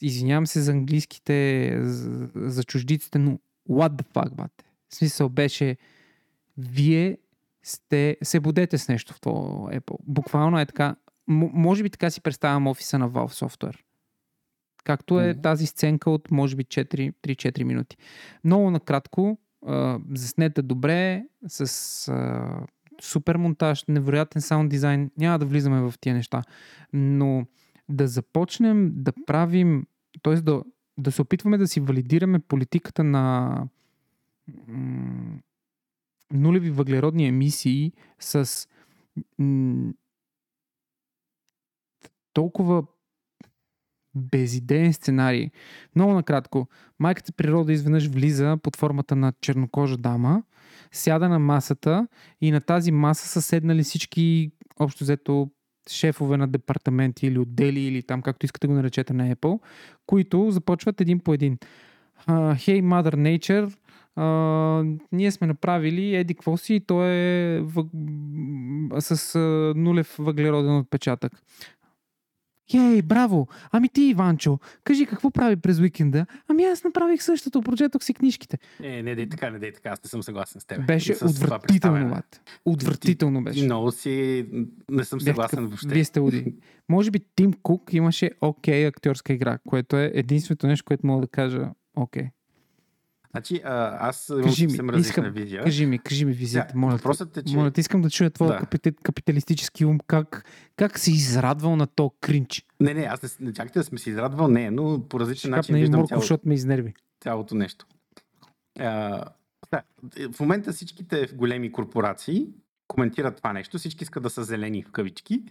извинявам се за английските, за, за чуждиците, но what the fuck, бате. В смисъл беше, вие сте, се будете с нещо в това Apple. Буквално е така. М- може би така си представям офиса на Valve Software. Както е mm-hmm. тази сценка от може би 3-4 минути. Много накратко, а, заснете добре, с а, супер монтаж, невероятен саунд дизайн. Няма да влизаме в тия неща. Но да започнем да правим, т.е. Да, да се опитваме да си валидираме политиката на нулеви въглеродни емисии с м- толкова безидеен сценарий. Много накратко. Майката природа изведнъж влиза под формата на чернокожа дама, сяда на масата и на тази маса са седнали всички, общо взето, шефове на департаменти или отдели или там, както искате го наречете на Apple, които започват един по един. Uh, hey, Mother Nature, uh, ние сме направили еди какво си и то е въг... с uh, нулев въглероден отпечатък. Ей, браво! Ами ти, Иванчо, кажи какво прави през уикенда? Ами аз направих същото, прочетох си книжките. Не, не дей така, не дей така, аз не съм съгласен с теб. Беше С отвратително. Ват. Отвратително беше. Ти много си... Не съм Бях съгласен такъв, въобще. Вие сте луди. Може би Тим Кук имаше окей актьорска игра, което е единственото нещо, което мога да кажа окей. Значи, а, аз Кажи ми, съвсем различна искам- визия. Кажи ми, кажи ми визията, Сега, моля. Въпросът е, че... Моля, искам да чуя твоя Да. капитали, капиталистически ум, как, как си израдвал на то кринч. Не, не, аз не, не чакайте да сме се израдвал, не, но по различен начин Шкапна и виждам Мурко, цялото, защото ме изнерви. цялото нещо. А, да, в момента всичките големи корпорации коментират това нещо, всички искат да са зелени в кавички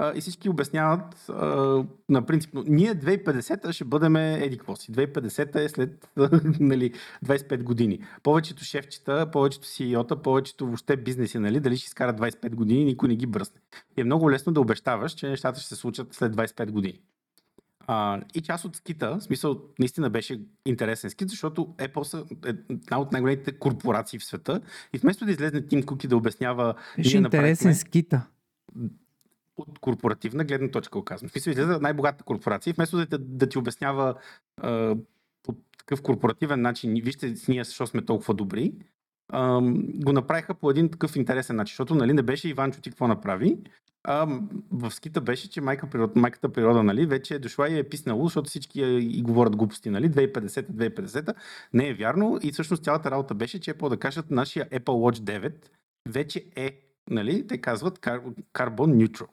а, и всички обясняват а, на принцип, ние 2050 ще бъдем еди какво си. 2050 е след нали, 25 години. Повечето шефчета, повечето CEO-та, повечето въобще бизнеси, нали, дали ще изкарат 25 години, никой не ги бръсне. И е много лесно да обещаваш, че нещата ще се случат след 25 години. А, и част от скита, в смисъл, наистина беше интересен скит, защото Apple са една от най-големите корпорации в света и вместо да излезне Тим Кук и да обяснява Беше интересен направихме скита. От корпоративна гледна точка, го казвам. В смисъл, излезе най-богата корпорация вместо да, да ти обяснява а, по такъв корпоративен начин, вижте ние защо сме толкова добри, а, го направиха по един такъв интересен начин, защото нали, не беше Иванчо ти какво направи, а, в скита беше, че майка природа, майката природа нали, вече е дошла и е писнало, защото всички и говорят глупости. Нали, 2050, 2050. Не е вярно и всъщност цялата работа беше, че по да кажат нашия Apple Watch 9 вече е, нали, те казват Carbon Neutral.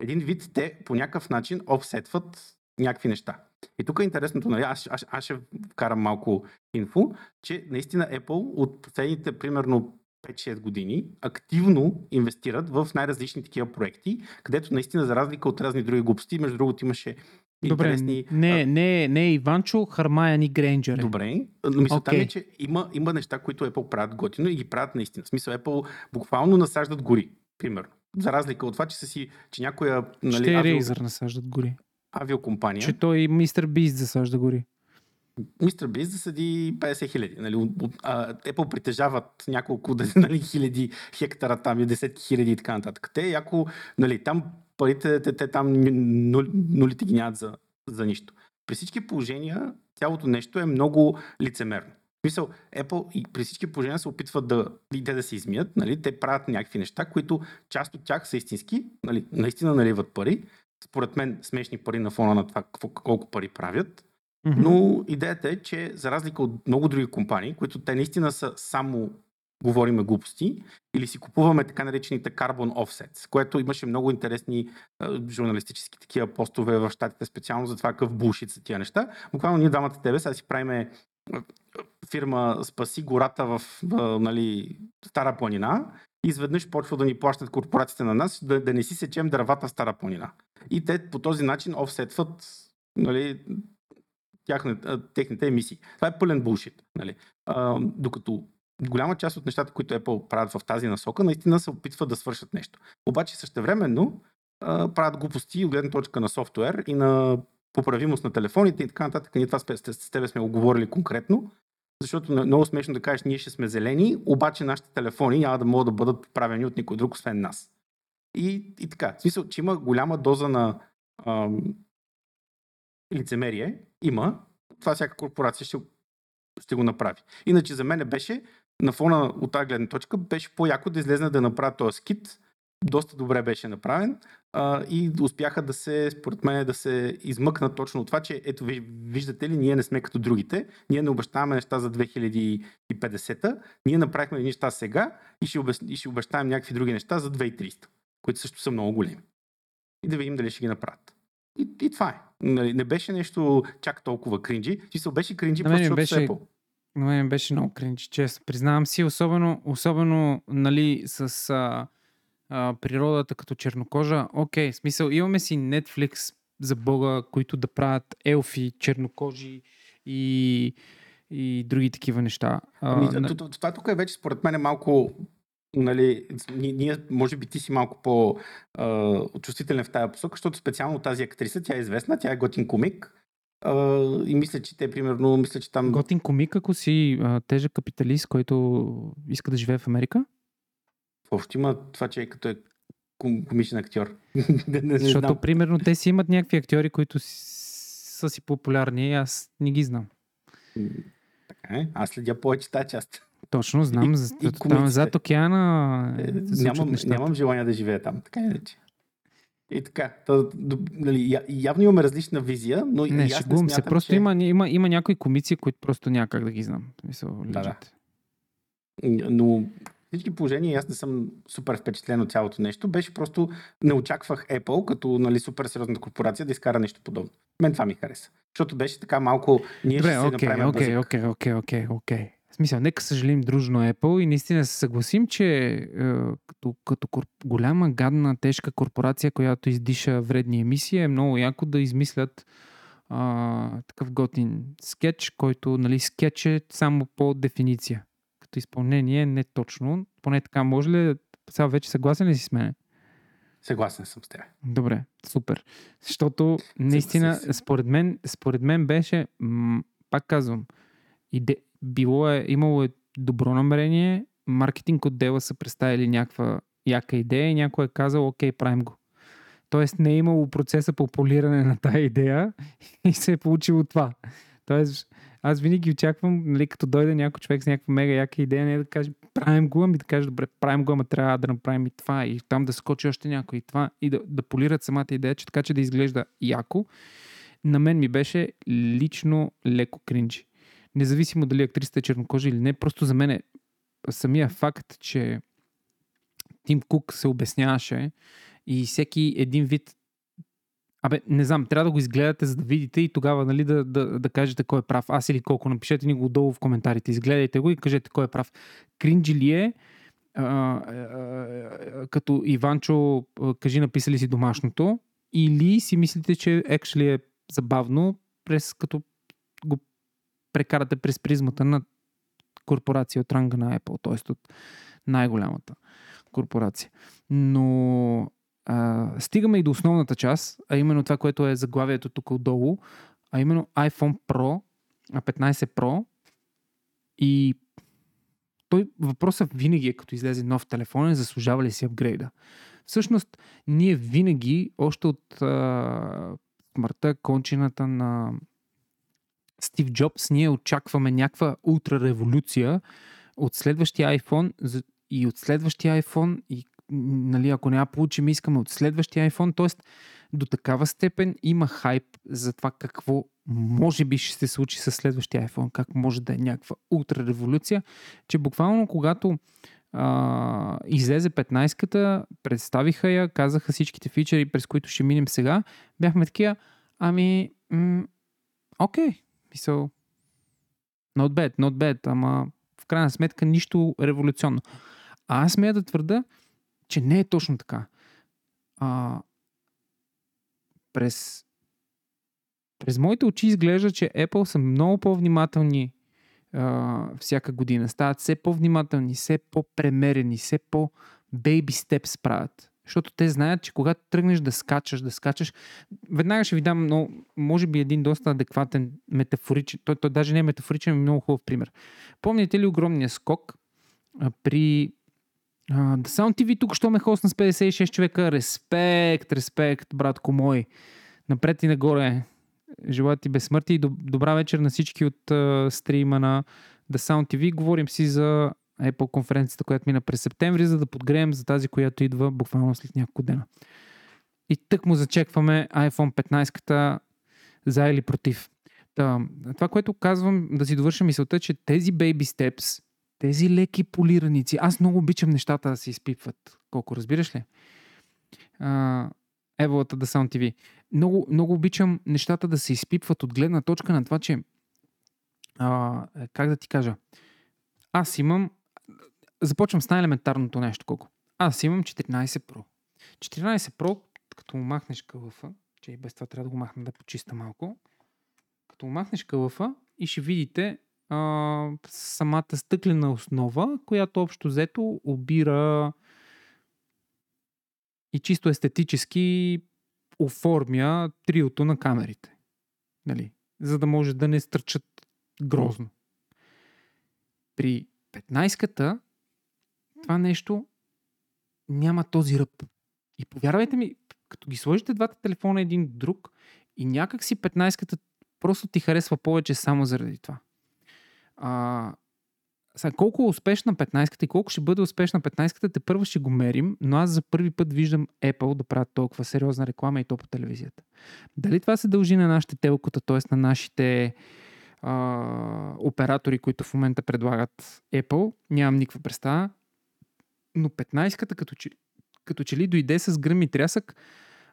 Един вид те по някакъв начин офсетват някакви неща. И тук е интересното, нали, аз, аз, аз ще вкарам малко инфо, че наистина Apple от последните примерно 5-6 години активно инвестират в най-различни такива проекти, където наистина за разлика от разни други глупости, между другото имаше Добре, интересни... не, не, не Иванчо, Хармаяни Грейнджер. е. Добре, но мисълта ми е, че има, има неща, които Apple правят готино и ги правят наистина. В смисъл Apple буквално насаждат гори, примерно. За разлика от това, че, са си, че някоя нали, Ще авио, Razer насаждат гори. авиокомпания, Че той мистер Бист засажда гори. Мистер Биз засади 50 хиляди. Нали, Apple притежават няколко нали, хиляди хектара там и десетки хиляди и така нататък. Те, яко, нали, там парите, те, те там нули, нулите ги нямат за, за нищо. При всички положения цялото нещо е много лицемерно. В смисъл, Apple и при всички положения се опитват да, и те да се измият, нали? те правят някакви неща, които част от тях са истински, нали? наистина наливат пари, според мен смешни пари на фона на това какво- колко пари правят, Мгм. но идеята е, че за разлика от много други компании, които те наистина са само говориме глупости, или си купуваме така наречените carbon offsets, което имаше много интересни а, журналистически такива постове в щатите, специално за това какъв булшит са тия неща. Буквално ние двамата тебе сега си правиме фирма Спаси гората в нали, Стара планина изведнъж почва да ни плащат корпорациите на нас да, да не си сечем дървата в Стара планина. И те по този начин офсетват нали, тяхните, а, техните емисии. Това е пълен булшит. Нали? А, докато голяма част от нещата, които Apple правят в тази насока, наистина се опитват да свършат нещо. Обаче същевременно а, правят глупости от гледна точка на софтуер и на поправимост на телефоните и така нататък. Ние това с, с, с тебе сме го говорили конкретно, защото е много смешно да кажеш, ние ще сме зелени, обаче нашите телефони няма да могат да бъдат правени от никой друг, освен нас. И, и така. В смисъл, че има голяма доза на ам, лицемерие, има. Това всяка корпорация ще, ще го направи. Иначе за мен беше, на фона от тази гледна точка, беше по-яко да излезна да направя този скит. Доста добре беше направен а, и успяха да се, според мен, да се измъкнат точно от това, че ето ви- виждате ли, ние не сме като другите, ние не обещаваме неща за 2050-та, ние направихме неща сега и ще, обяс... и ще обещаем някакви други неща за 2300, които също са много големи. И да видим дали ще ги направят. И, и това е. Нали, не беше нещо чак толкова кринджи. Ти се беше кринджи, просто защото беше-. Apple. На мен беше много кринч, често. Признавам си, особено, особено нали, с а, а, природата като чернокожа. Окей, смисъл, имаме си Netflix за Бога, които да правят елфи, чернокожи и, и други такива неща. Ами, това тук е вече според мен е малко нали, ни- ние, може би ти си малко по-чувствителен в тази посока, защото специално тази актриса, тя е известна, тя е готин комик а, и мисля, че те, примерно, мисля, че там... Готин комик, ако си а, тежък капиталист, който иска да живее в Америка. Въобще има това, че е като е ком- комичен актьор. не, не, Защото, знам. примерно, те си имат някакви актьори, които са си популярни и аз не ги знам. Така е. Аз следя повече тази част. Точно, знам. И- за- и там зад океана Е, се нямам, нямам желание да живея там. Така иначе. И така. То, нали, явно имаме различна визия, но и Не, аз шегувам се. смятам, Просто че... има, има, има някои комици, които просто няма как да ги знам. Мисъл, Да, да. Но всички положения аз не съм супер впечатлен от цялото нещо. Беше просто не очаквах Apple като нали, супер сериозната корпорация да изкара нещо подобно. Мен това ми хареса. Защото беше така малко... Ние Добре, ще окей, направим окей, окей, окей, окей, окей. В смисъл, нека съжалим дружно Apple и наистина се съгласим, че е, като, като кор... голяма, гадна, тежка корпорация, която издиша вредни емисии, е много яко да измислят а, такъв готин скетч, който, нали, скетч е само по дефиниция. Като изпълнение не точно. Поне така може ли? Сега вече съгласен ли си с мен? Съгласен съм с теб. Добре, супер. Защото наистина, според мен, според мен беше, м- пак казвам, иде, било е, имало е добро намерение, маркетинг отдела са представили някаква яка идея и някой е казал, окей, правим го. Тоест не е имало процеса по полиране на тази идея и се е получило това. Тоест, аз винаги очаквам, нали, като дойде някой човек с някаква мега яка идея, не е да каже, правим го, ами да каже, добре, правим го, ама трябва да направим и това, и там да скочи още някой и това, и да, да полират самата идея, че така, че да изглежда яко. На мен ми беше лично леко кринджи. Независимо дали актрисата е чернокожа или не, просто за мен е самия факт, че Тим Кук се обясняваше и всеки един вид Абе, не знам, трябва да го изгледате, за да видите и тогава нали, да, да, да кажете кой е прав. Аз или колко. Напишете ни го долу в коментарите. Изгледайте го и кажете кой е прав. Кринджи ли е? А, а, а, като Иванчо, а, кажи написали си домашното, или си мислите, че actually е забавно, през, като го прекарате през призмата на корпорация от ранга на Apple, т.е. от най-голямата корпорация. Но а, стигаме и до основната част, а именно това, което е заглавието тук отдолу, а именно iPhone Pro, а 15 Pro и той въпросът винаги е, като излезе нов телефон, е заслужава ли си апгрейда. Всъщност, ние винаги, още от а, смъртта, кончината на Стив Джобс, ние очакваме някаква ултра революция от следващия iPhone и от следващия iPhone и нали, ако няма получим, искаме от следващия iPhone. Тоест, до такава степен има хайп за това какво може би ще се случи с следващия iPhone, как може да е някаква ултра революция, че буквално когато а, излезе 15-ката, представиха я, казаха всичките фичери, през които ще минем сега, бяхме такива, ами, м- окей, мисъл, not bad, not bad, ама в крайна сметка нищо революционно. А аз смея да твърда, че не е точно така. А, през, през моите очи изглежда, че Apple са много по-внимателни а, всяка година. Стават все по-внимателни, все по-премерени, все по-бейби степс правят. Защото те знаят, че когато тръгнеш да скачаш, да скачаш, веднага ще ви дам, но, може би един доста адекватен метафоричен, той, той даже не е метафоричен, но много хубав пример. Помните ли огромния скок при Sound TV тук, що ме хосна с 56 човека. Респект, респект, братко мой. Напред и нагоре. Желая ти безсмъртие и доб- добра вечер на всички от а, стрима на The Sound TV. Говорим си за Apple конференцията, която мина през септември, за да подгреем за тази, която идва буквално след няколко дена. И тък му зачекваме iPhone 15-ката за или против. Та, това, което казвам, да си довърша мисълта, че тези baby steps, тези леки полираници, аз много обичам нещата да се изпипват. Колко разбираш ли? Еволата да Sound TV. Много, много обичам нещата да се изпипват от гледна точка на това, че А, как да ти кажа? Аз имам... Започвам с най-елементарното нещо. Колко? Аз имам 14 Pro. 14 Pro, като му махнеш кълъфа, че и без това трябва да го махна да почиста малко, като му махнеш кълъфа и ще видите самата стъклена основа, която общо взето обира и чисто естетически оформя триото на камерите. Нали? За да може да не стърчат грозно. При 15-ката това нещо няма този ръб. И повярвайте ми, като ги сложите двата телефона един друг и някак си 15-ката просто ти харесва повече само заради това. А, сега, колко е успешна 15-ката и колко ще бъде успешна 15-ката, те първо ще го мерим, но аз за първи път виждам Apple да правят толкова сериозна реклама и то по телевизията. Дали това се дължи на нашите телкота, т.е. на нашите а, оператори, които в момента предлагат Apple, нямам никаква представа, но 15-ката като че, като че ли дойде с гръм и трясък,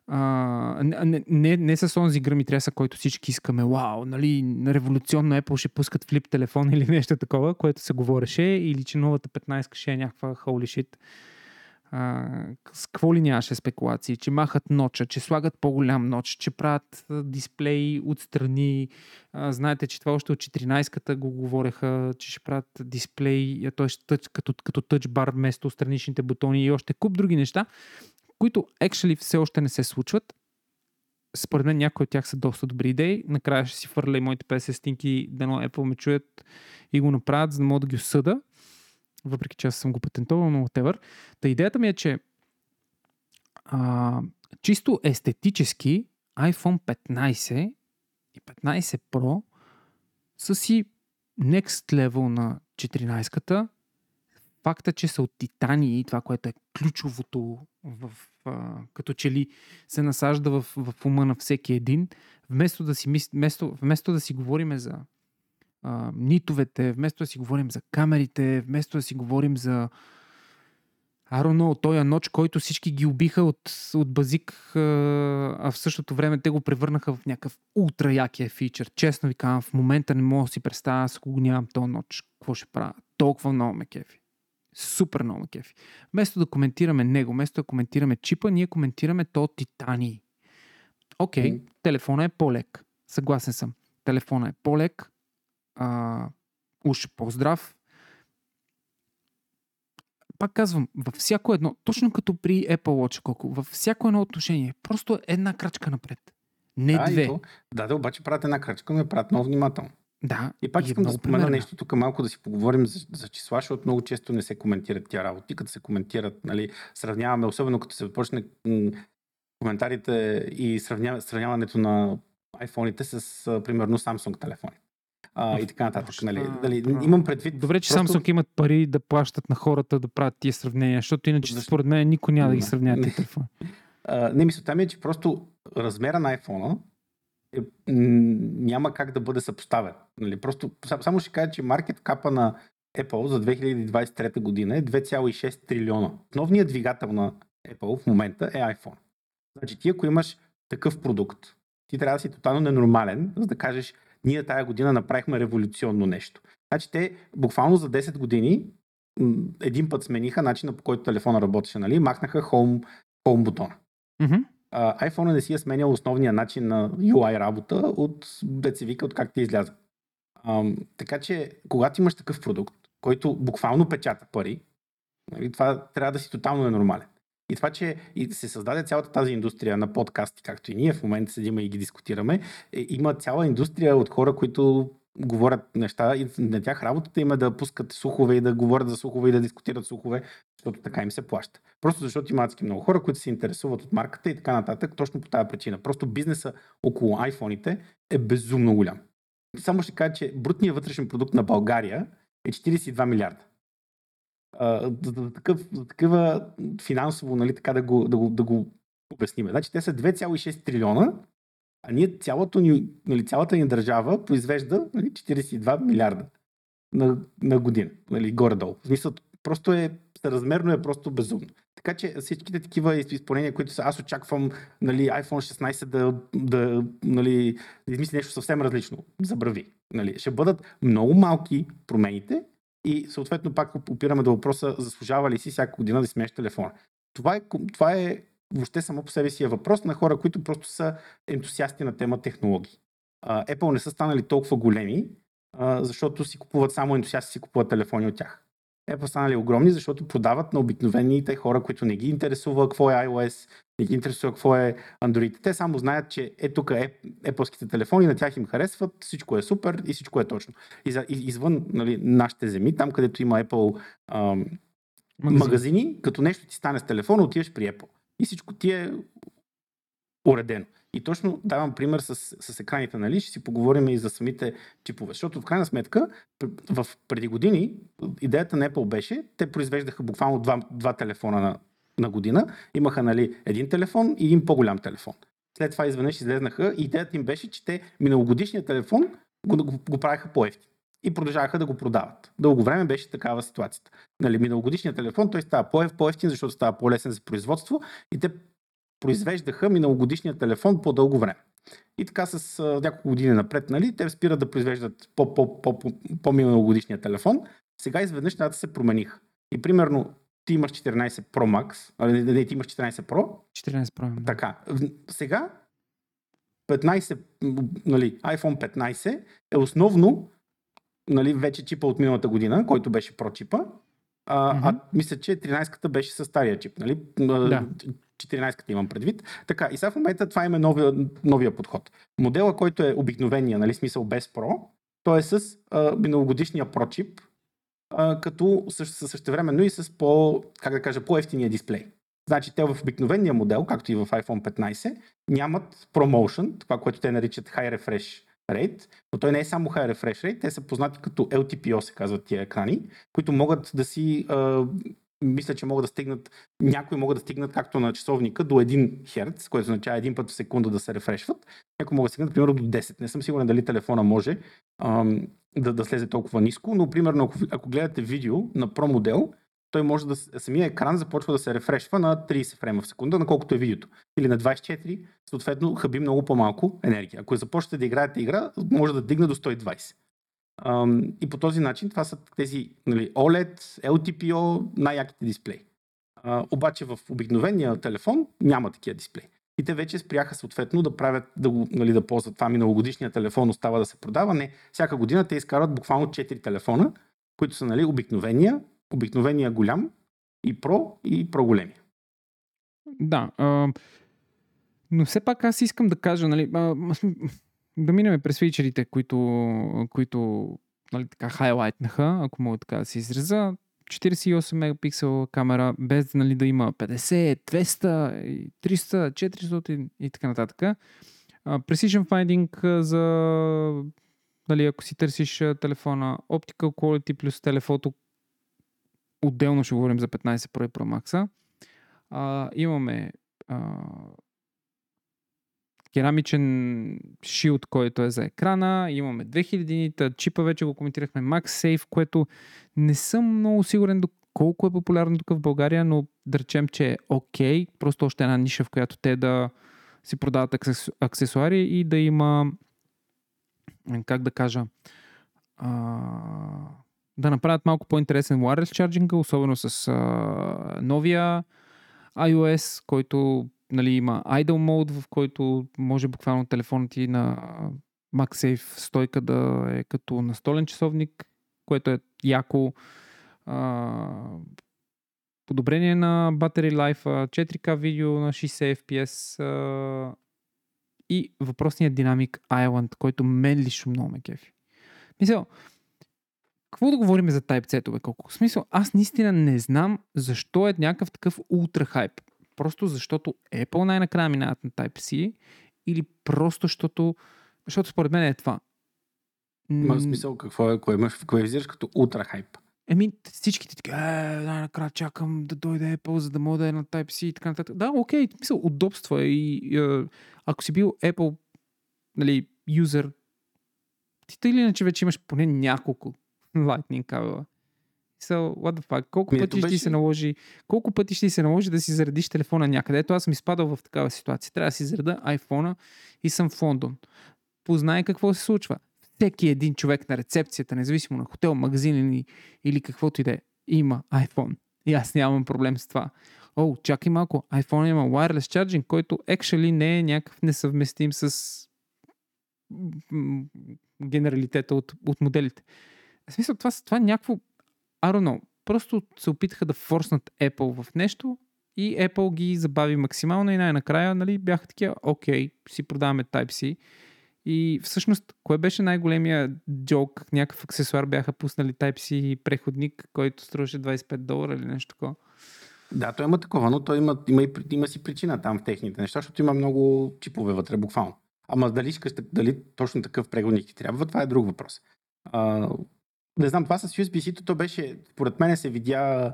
а, не, не, не с онзи гръм и тряса, който всички искаме. Вау, нали, революционно Apple ще пускат флип телефон или нещо такова, което се говореше, или че новата 15 ще е някаква holy shit. А, с какво ли нямаше спекулации? Че махат ноча, че слагат по-голям ноч, че правят дисплей отстрани. А, знаете, че това още от 14-ката го говореха, че ще правят дисплей, т.е. като, като тъчбар вместо страничните бутони и още куп други неща които actually все още не се случват. Според мен някои от тях са доста добри идеи. Накрая ще си фърля и моите 50 стинки, дано Apple ме чуят и го направят, за да мога да ги осъда. Въпреки че аз съм го патентовал, но whatever. Та идеята ми е, че а, чисто естетически iPhone 15 и 15 Pro са си next level на 14-ката. Факта, че са от титани и това, което е ключовото в, а, като че ли се насажда в, в ума на всеки един, вместо да си, вместо, вместо да си говорим за а, нитовете, вместо да си говорим за камерите, вместо да си говорим за I don't know, този ноч, който всички ги убиха от, от базик, а в същото време те го превърнаха в някакъв ултра якия фичър. Честно ви казвам, в момента не мога да си представя, ако го нямам този ноч, какво ще правя. Толкова много ме кефи. Супер много кефи. Вместо да коментираме него, вместо да коментираме чипа, ние коментираме то титани. Окей, okay, mm. телефона е по-лек. Съгласен съм. Телефона е по-лек, а, уж по-здрав. Пак казвам, във всяко едно, точно като при Apple Watch, колко, във всяко едно отношение, просто една крачка напред. Не да, две. Да, да, обаче правят една крачка, но я правят много внимателно. Да. И пак искам да спомена нещо тук малко да си поговорим за, за числа, защото много често не се коментират тия работи, като се коментират, нали, сравняваме, особено като се започне м- коментарите и сравня, сравняването на iPhone-ите с, а, примерно, Samsung телефони. А, и така нататък. Нали, дали, имам предвид. Добре, че просто... Samsung имат пари да плащат на хората да правят тия сравнения, защото иначе Защо? според мен никой няма да ги сравнява тези телефони. не, мисълта ми е, че просто размера на iPhone е, няма как да бъде съпоставен. Нали? Просто само ще кажа, че маркет капа на Apple за 2023 година е 2,6 трилиона. Основният двигател на Apple в момента е iPhone. Значи ти ако имаш такъв продукт, ти трябва да си тотално ненормален, за да кажеш, ние тая година направихме революционно нещо. Значи те буквално за 10 години един път смениха начина по който телефона работеше, нали? Махнаха home, home бутона. Mm-hmm uh, iPhone не си е сменял основния начин на UI работа от вика, от как ти изляза. Uh, така че, когато имаш такъв продукт, който буквално печата пари, нали, това трябва да си тотално ненормален. И това, че и се създаде цялата тази индустрия на подкасти, както и ние в момента седиме и ги дискутираме, е, има цяла индустрия от хора, които говорят неща и на тях работата им е да пускат слухове и да говорят за слухове и да дискутират слухове, защото така им се плаща. Просто защото има адски много хора, които се интересуват от марката и така нататък, точно по тази причина. Просто бизнеса около iPhone-ите е безумно голям. Само ще кажа, че брутният вътрешен продукт на България е 42 милиарда. За такъв, такива финансово, нали, така да го, да го, да го обясним. Значи те са 2,6 трилиона а ние цялото ни, нали, цялата ни държава произвежда нали, 42 милиарда на, на година, нали, горе-долу. В смисъл, просто е, размерно е просто безумно. Така че всичките такива изпълнения, които са, аз очаквам нали, iPhone 16 да, да, нали, да измисли нещо съвсем различно. Забрави. Нали. Ще бъдат много малки промените и съответно пак опираме до въпроса, заслужава ли си всяка година да сменяш телефона. Това е, това е въобще само по себе си е въпрос на хора, които просто са ентусиасти на тема технологии. Apple не са станали толкова големи, защото си купуват само ентусиасти си купуват телефони от тях. Apple станали огромни, защото продават на обикновените хора, които не ги интересува какво е iOS, не ги интересува какво е Android. Те само знаят, че е тук е, Apple телефони, на тях им харесват, всичко е супер и всичко е точно. И, за, извън нали, нашите земи, там където има Apple ам, магазини. магазини, като нещо ти стане с телефона, отиваш при Apple. И всичко ти е уредено. И точно давам пример с, с екраните, нали? Ще си поговорим и за самите чипове. Защото в крайна сметка, в преди години, идеята на Apple беше, те произвеждаха буквално два, два телефона на, на година. Имаха нали, един телефон и един по-голям телефон. След това изведнъж излезнаха и идеята им беше, че те миналогодишния телефон го, го, го правиха по-ефтин. И продължаваха да го продават. Дълго време беше такава ситуацията. Нали, миналогодишният телефон той става по-ефтин, защото става по-лесен за производство и те произвеждаха миналогодишния телефон по-дълго време. И така с а, няколко години напред, нали, те спират да произвеждат по-миналогодишния телефон. Сега изведнъж нещата се промениха. И примерно ти имаш 14 Pro Max, а не, не ти имаш 14 Pro. 14 Pro. Да. Така. Сега 15, нали, iPhone 15 е основно нали, вече чипа от миналата година, който беше Pro чипа. А, mm-hmm. а мисля, че 13-ката беше с стария чип. Нали? Да. 14-ката имам предвид. Така, и сега в момента това има новия, новия подход. Модела, който е обикновения, нали, смисъл без Pro, той е с а, миналогодишния Pro а, като също, същевременно и с по, как да кажа, по-ефтиния дисплей. Значи те в обикновения модел, както и в iPhone 15, нямат ProMotion, това, което те наричат High Refresh Rate, но той не е само High Refresh Rate, те са познати като LTPO, се казват тия екрани, които могат да си а, мисля, че могат да стигнат, някои могат да стигнат както на часовника до 1 Hz, което означава един път в секунда да се рефрешват. Някои могат да стигнат, примерно, до 10. Не съм сигурен дали телефона може ам, да, да слезе толкова ниско, но примерно, ако, ако гледате видео на Pro модел, той може да, самия екран започва да се рефрешва на 30 фрейма в секунда, наколкото е видеото. Или на 24, съответно, хаби много по-малко енергия. Ако започнете да играете игра, може да дигне до 120 и по този начин това са тези нали, OLED, LTPO, най-яките дисплеи. Обаче в обикновения телефон няма такива дисплеи. И те вече спряха съответно да правят, да, го, нали, да ползват това миналогодишния телефон, остава да се продава. Не, всяка година те изкарват буквално 4 телефона, които са нали, обикновения, обикновения голям и Pro и Pro големи. Да, а, но все пак аз искам да кажа, нали, а, да минем през фичерите, които, които нали, така хайлайтнаха, ако мога така да се израза. 48 мегапиксела камера, без нали, да има 50, 200, 300, 400 и така нататък. Precision Finding за нали, ако си търсиш телефона, Optical Quality плюс телефото, отделно ще говорим за 15 Pro и Pro Max. Uh, имаме uh, керамичен шилд, който е за екрана. Имаме 2000-нита, чипа вече го коментирахме, MagSafe, което не съм много сигурен до колко е популярно тук в България, но да речем, че е окей. Okay. Просто още една ниша, в която те да си продават аксесуари и да има, как да кажа, а, да направят малко по-интересен wireless charging, особено с а, новия iOS, който нали, има idle mode, в който може буквално телефонът ти на MagSafe стойка да е като настолен часовник, което е яко. А, подобрение на Battery Life, 4K видео на 60 FPS а, и въпросният динамик Island, който мен лично много ме кефи. Мисля, какво да говорим за Type-C-ове? Колко? В смисъл, аз наистина не знам защо е някакъв такъв ултра хайп. Просто защото Apple най-накрая минават на Type-C или просто защото, защото според мен е това. Ма смисъл какво е, кое имаш, кое визираш като ултра хайп? Еми, всичките така, е, най-накрая чакам да дойде Apple, за да мога да е на Type-C и така нататък. Да, окей, мисъл, удобства и е, ако си бил Apple, нали, юзер, ти тъй или иначе вече имаш поне няколко Lightning кабела. So, what the fuck? Колко Ми, пъти ще беше- се наложи, колко пъти ще се наложи да си заредиш телефона някъде? Ето аз съм изпадал в такава ситуация. Трябва да си зареда iPhone и съм в Лондон. Познай какво се случва. Всеки един човек на рецепцията, независимо на хотел, магазин или, или каквото и да е, има iPhone. И аз нямам проблем с това. О, чакай малко, iPhone има wireless charging, който actually не е някакъв несъвместим с генералитета от, от моделите. В смисъл, това, това е някакво, I don't know, просто се опитаха да форснат Apple в нещо и Apple ги забави максимално и най-накрая нали, бяха такива, окей, си продаваме Type-C. И всъщност, кое беше най-големия джок? Някакъв аксесуар бяха пуснали Type-C преходник, който струваше 25 долара или нещо такова. Да, той има такова, но той има, има, и, има си причина там в техните неща, защото има много чипове вътре, буквално. Ама дали, искаш, дали точно такъв преговорник ти трябва, това е друг въпрос. А, не знам, това с USB-C-то, то беше, според мен се видя,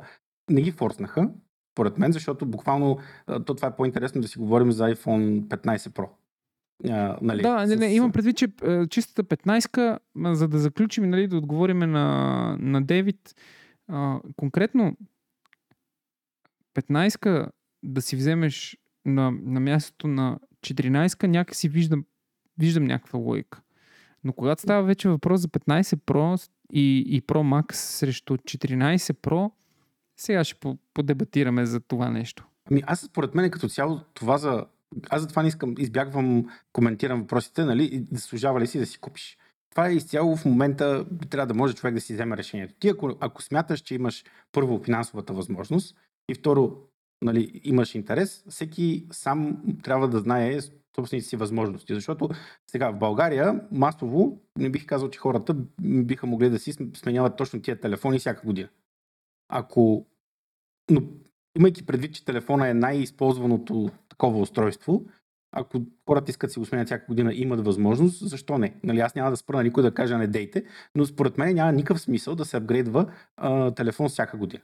не ги форснаха, според мен, защото буквално то това е по-интересно да си говорим за iPhone 15 Pro. А, нали, Да, не, не, имам предвид, че чистата 15-ка, ма, за да заключим, нали, да отговорим на, на Девид, а, конкретно 15-ка да си вземеш на, на мястото на 14-ка, някакси виждам, виждам някаква логика. Но когато става вече въпрос за 15 Pro и, и Pro Max срещу 14 Pro, сега ще по- подебатираме за това нещо. Ами аз според мен като цяло това за... Аз затова не искам, избягвам, коментирам въпросите, нали, заслужава ли си да си купиш. Това е изцяло в момента, трябва да може човек да си вземе решението. Ти ако, ако смяташ, че имаш първо финансовата възможност и второ нали, имаш интерес, всеки сам трябва да знае собствените си възможности. Защото сега в България масово не бих казал, че хората биха могли да си сменяват точно тия телефони всяка година. Ако но имайки предвид, че телефона е най-използваното такова устройство, ако хората искат да си го сменят всяка година имат възможност, защо не? Нали, аз няма да спра на никой да кажа не дейте, но според мен няма никакъв смисъл да се апгрейдва а, телефон всяка година.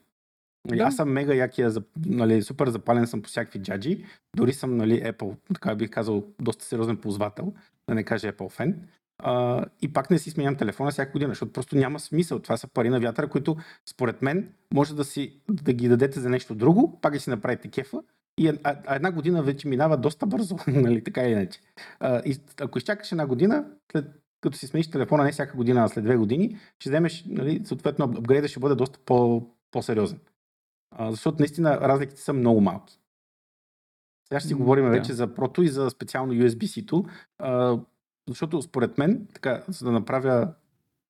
Да. Аз съм мега якия, нали, супер запален съм по всякакви джаджи, дори съм нали, Apple, така бих казал, доста сериозен ползвател, да не кажа Apple фен. А, и пак не си сменям телефона всяка година, защото просто няма смисъл. Това са пари на вятъра, които според мен може да, си, да ги дадете за нещо друго, пак да си направите кефа и а, една година вече минава доста бързо, нали, така или иначе. А, и ако изчакаш една година, след, като си смениш телефона не всяка година, а след две години, ще вземеш, нали, съответно, апгрейда ще бъде доста по, по-сериозен. А, защото наистина разликите са много малки. Сега ще си говорим да. вече за прото и за специално USB-C-то, а, защото според мен, така, за да направя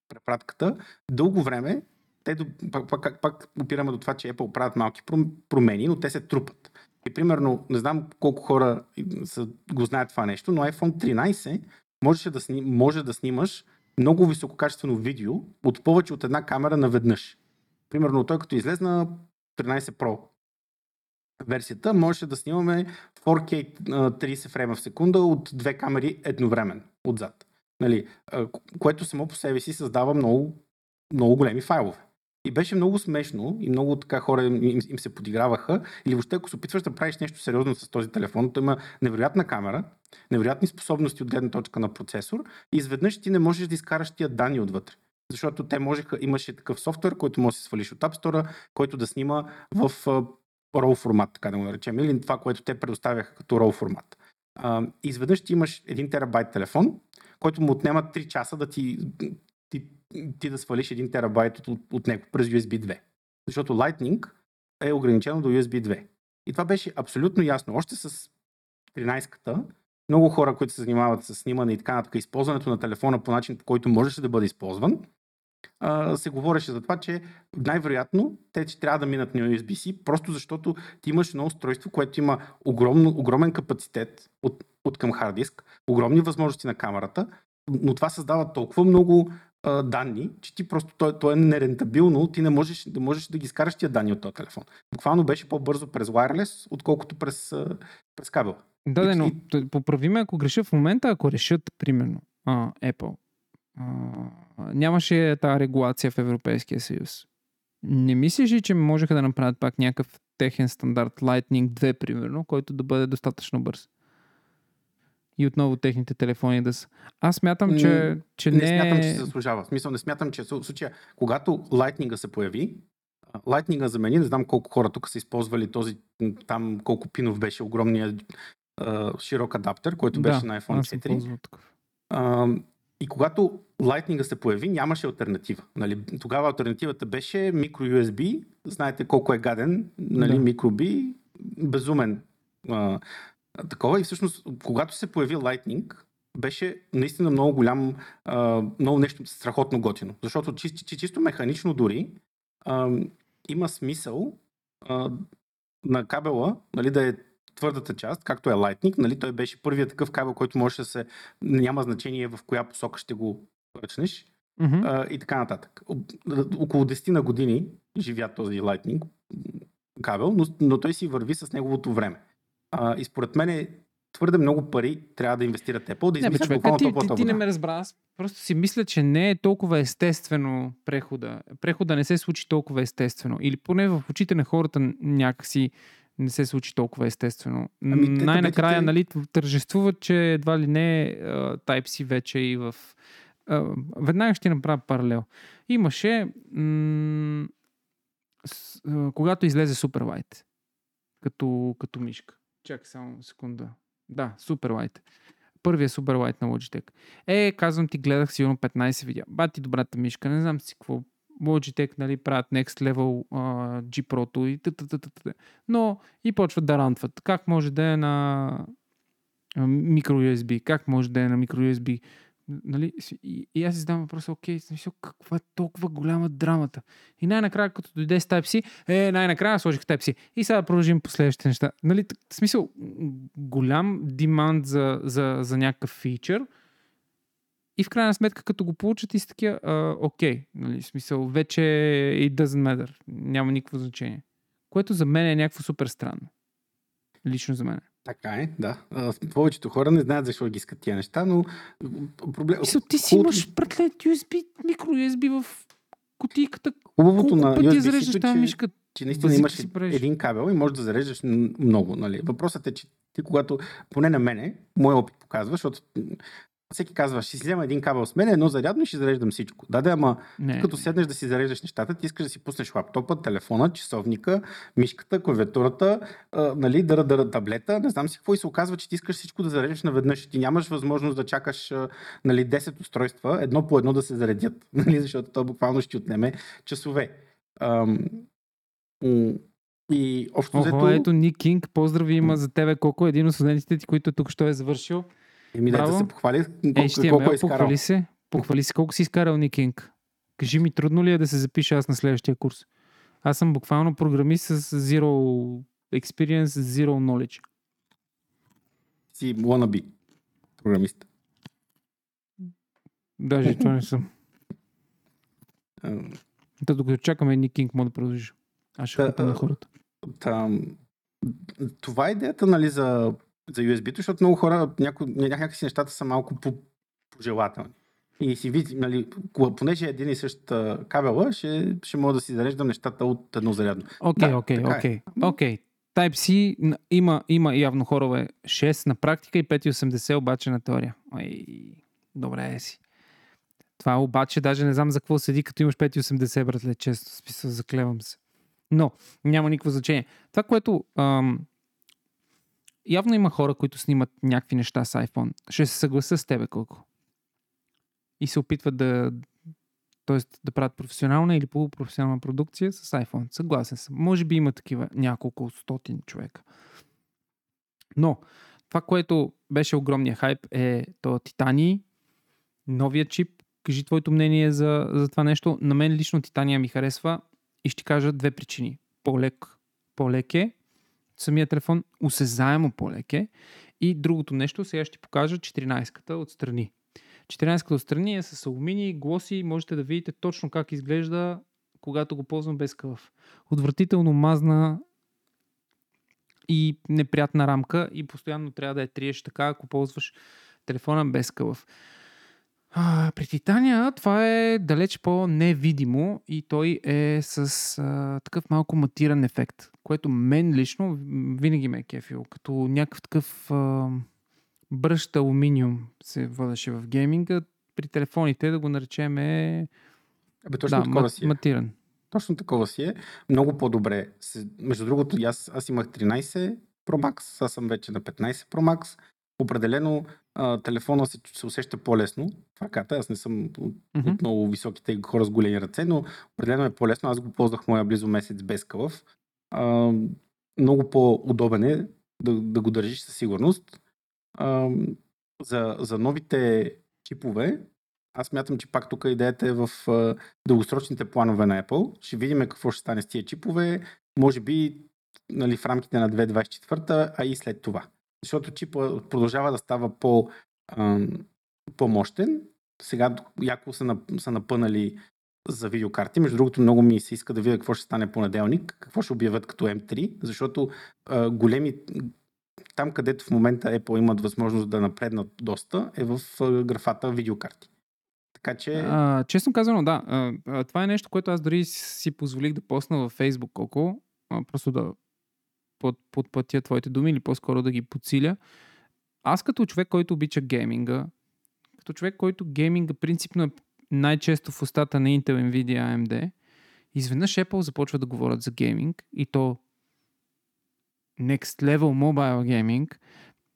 препратката, дълго време те до, пак, пак, пак опираме до това, че Apple правят малки пром- промени, но те се трупат. И примерно, не знам колко хора са, го знаят това нещо, но iPhone 13 можеше да сни, може да снимаш много висококачествено видео от повече от една камера наведнъж. Примерно той като излезна 13 Pro версията, можеше да снимаме 4K а, 30 фрейма в секунда от две камери едновременно, отзад. Нали, което само по себе си създава много, много големи файлове. И беше много смешно и много така хора им, им се подиграваха. Или въобще, ако се опитваш да правиш нещо сериозно с този телефон, то има невероятна камера, невероятни способности от гледна точка на процесор и изведнъж ти не можеш да изкараш тия данни отвътре. Защото те можеха, имаше такъв софтуер, който може да се свалиш от App Store, който да снима в RAW формат, така да го наречем, или това, което те предоставяха като RAW формат. Изведнъж ти имаш 1 терабайт телефон, който му отнема 3 часа да ти, ти, ти да свалиш 1 терабайт от, от него през USB 2. Защото Lightning е ограничено до USB 2. И това беше абсолютно ясно. Още с 13-ката, много хора, които се занимават с снимане и така нататък, използването на телефона по начин, по който можеше да бъде използван, а, се говореше за това, че най-вероятно те че трябва да минат на USB-C, просто защото ти имаш едно устройство, което има огромно, огромен капацитет от, от към хард диск, огромни възможности на камерата, но това създава толкова много а, данни, че ти просто то, то е нерентабилно, ти не можеш да можеш да ги скараш тия данни от този телефон. Буквално беше по-бързо през wireless, отколкото през, през кабел. Да, да, но поправи ме, ако греша в момента, ако решат, примерно, а, Apple, нямаше тази регулация в Европейския съюз. Не мислиш ли, че можеха да направят пак някакъв техен стандарт Lightning 2, примерно, който да бъде достатъчно бърз? И отново техните телефони да са. Аз смятам, че, че Не, не, смятам, че е- се заслужава. В смисъл, не смятам, че в случая, когато Lightning се появи, Lightning замени, не знам колко хора тук са използвали този, там колко пинов беше огромния широк адаптер, който беше да, на iPhone аз съм 4. И когато Lightning се появи, нямаше альтернатива. Нали? Тогава альтернативата беше micro USB. Знаете колко е гаден, нали? Да. micro B, безумен а, такова. И всъщност, когато се появи Lightning, беше наистина много голям, а, много нещо страхотно готино. Защото чисто, чи, чисто механично дори а, има смисъл а, на кабела нали, да е твърдата част, както е Lightning, нали, той беше първият такъв кабел, който може да се... Няма значение в коя посока ще го ръчнеш Мгм. а, и така нататък. Около 10 на години живя този Lightning кабел, но, но той си върви с неговото време. А, и според мен е твърде много пари трябва да инвестират Apple, да измислят буквално ти, ти, топлата ти не ме разбра. Аз просто си мисля, че не е толкова естествено прехода. Прехода не се случи толкова естествено. Или поне в очите на хората някакси не се случи толкова естествено. Ами, те Най-накрая, таблетите- нали, тържествуват, че едва ли не а, Type-C вече и в... а, веднага ще направя паралел. Имаше... М- с, а, когато излезе Superlight като, като мишка. Чакай само секунда. Да, Superlight. Първия Superlight на Logitech. Е, казвам ти, гледах сигурно 15 видеа. Бати добрата мишка, не знам си какво. Logitech, нали, правят Next Level uh, G Pro-то и т, т, т, т, т. Но и почват да рантват. Как може да е на микро USB? Как може да е на микро USB? Нали? И, и аз си задавам въпроса, окей, смисъл, каква е толкова голяма драмата? И най-накрая, като дойде с Type-C, е, най-накрая сложих Type-C. И сега продължим по следващите неща. Нали, в смисъл, голям демант за, за, за някакъв фичър. И в крайна сметка, като го получат и са такива, окей, нали, смисъл, вече it doesn't matter. Няма никакво значение. Което за мен е някакво супер странно. Лично за мен. Така е, да. А, повечето хора не знаят защо ги искат тия неща, но проблем... Мисъл, ти си хубавото- имаш братлет USB, микро USB в кутийката. Хубавото Колко на пъти я USB-C, зареждаш тази мишка? че наистина имаш си един кабел и можеш да зареждаш много. Нали? Въпросът е, че ти когато, поне на мене, моят опит показва, защото всеки казва, ще си взема един кабел с мен, едно зарядно и ще зареждам всичко. Да, да, ама Не, като не. седнеш да си зареждаш нещата, ти искаш да си пуснеш лаптопа, телефона, часовника, мишката, клавиатурата, а, нали, дъра, дъра, таблета, не знам си какво и се оказва, че ти искаш всичко да зареждаш наведнъж. Ти нямаш възможност да чакаш нали, 10 устройства, едно по едно да се заредят, нали, защото то буквално ще отнеме часове. Ам, и общо Охо, взето, ето Ник Кинг, поздрави има за тебе колко е един от студентите ти, които тук що е завършил. Еми, да, да се похвали колко, HTML, колко е изкарал. похвали се. Похвали се колко си изкарал Ник Кинг. Кажи ми, трудно ли е да се запиша аз на следващия курс? Аз съм буквално програмист с zero experience, zero knowledge. Си wannabe програмист. Даже това не съм. Та, докато чакаме Ник Кинг, мога да продължиш. Аз ще Та, на хората. Там, това е идеята нали, за, за USB-то, защото много хора, няко, ня- някакси нещата са малко по, пожелателни. И си види, нали, понеже е един и същ кабела, ще, ще мога да си зареждам нещата от едно зарядно. Окей, Да, окей, е. окей. Окей. Type-C има, има явно хорове 6 на практика и 5,80 обаче на теория. Ай, добре е си. Това обаче даже не знам за какво седи, като имаш 5,80, братле, често. в Смисъл, заклевам се. Но, няма никакво значение. Това, което ам, явно има хора, които снимат някакви неща с iPhone. Ще се съгласа с тебе, колко. И се опитват да, т.е. да правят професионална или полупрофесионална продукция с iPhone. Съгласен съм. Може би има такива няколко стотин човека. Но, това, което беше огромния хайп е то Титани, новия чип. Кажи твоето мнение за, за това нещо. На мен лично Титания ми харесва и ще кажа две причини. По-лек, по-лек е, самия телефон усезаемо по-лек е и другото нещо, сега ще покажа 14-ката отстрани. 14-ката отстрани е с алуминий, глоси, можете да видите точно как изглежда, когато го ползвам без кълъв. Отвратително мазна и неприятна рамка и постоянно трябва да я триеш така, ако ползваш телефона без кълъв. А, при Титания това е далеч по-невидимо и той е с а, такъв малко матиран ефект, което мен лично винаги ме е кефил, като някакъв такъв а, бръщ алуминиум се водеше в гейминга. При телефоните да го наречем е Абе, точно да, такова си е. матиран. Точно такова си е. Много по-добре. Между другото, аз, аз имах 13 Pro Max, аз съм вече на 15 Pro Max. Определено а, телефона се, се усеща по-лесно в ръката. Аз не съм mm-hmm. от много високите хора с големи ръце, но определено е по-лесно. Аз го ползвах моя близо месец без кълъв. А, много по-удобен е да, да го държиш със сигурност. А, за, за новите чипове, аз мятам, че пак тук идеята е в а, дългосрочните планове на Apple. Ще видим какво ще стане с тия чипове. Може би нали, в рамките на 2024, а и след това. Защото чипа продължава да става по, по-мощен. Сега яко са, са напънали за видеокарти. Между другото, много ми се иска да видя какво ще стане понеделник, какво ще обявят като M3, защото а, големи, там където в момента Apple имат възможност да напреднат доста, е в графата видеокарти. Така че... А, честно казано, да. А, това е нещо, което аз дори си позволих да посна във Facebook колко, а, просто да под, подпътя твоите думи или по-скоро да ги подсиля. Аз като човек, който обича гейминга, като човек, който гейминга принципно е най-често в устата на Intel, Nvidia, AMD, изведнъж Apple започва да говорят за гейминг и то next level mobile gaming,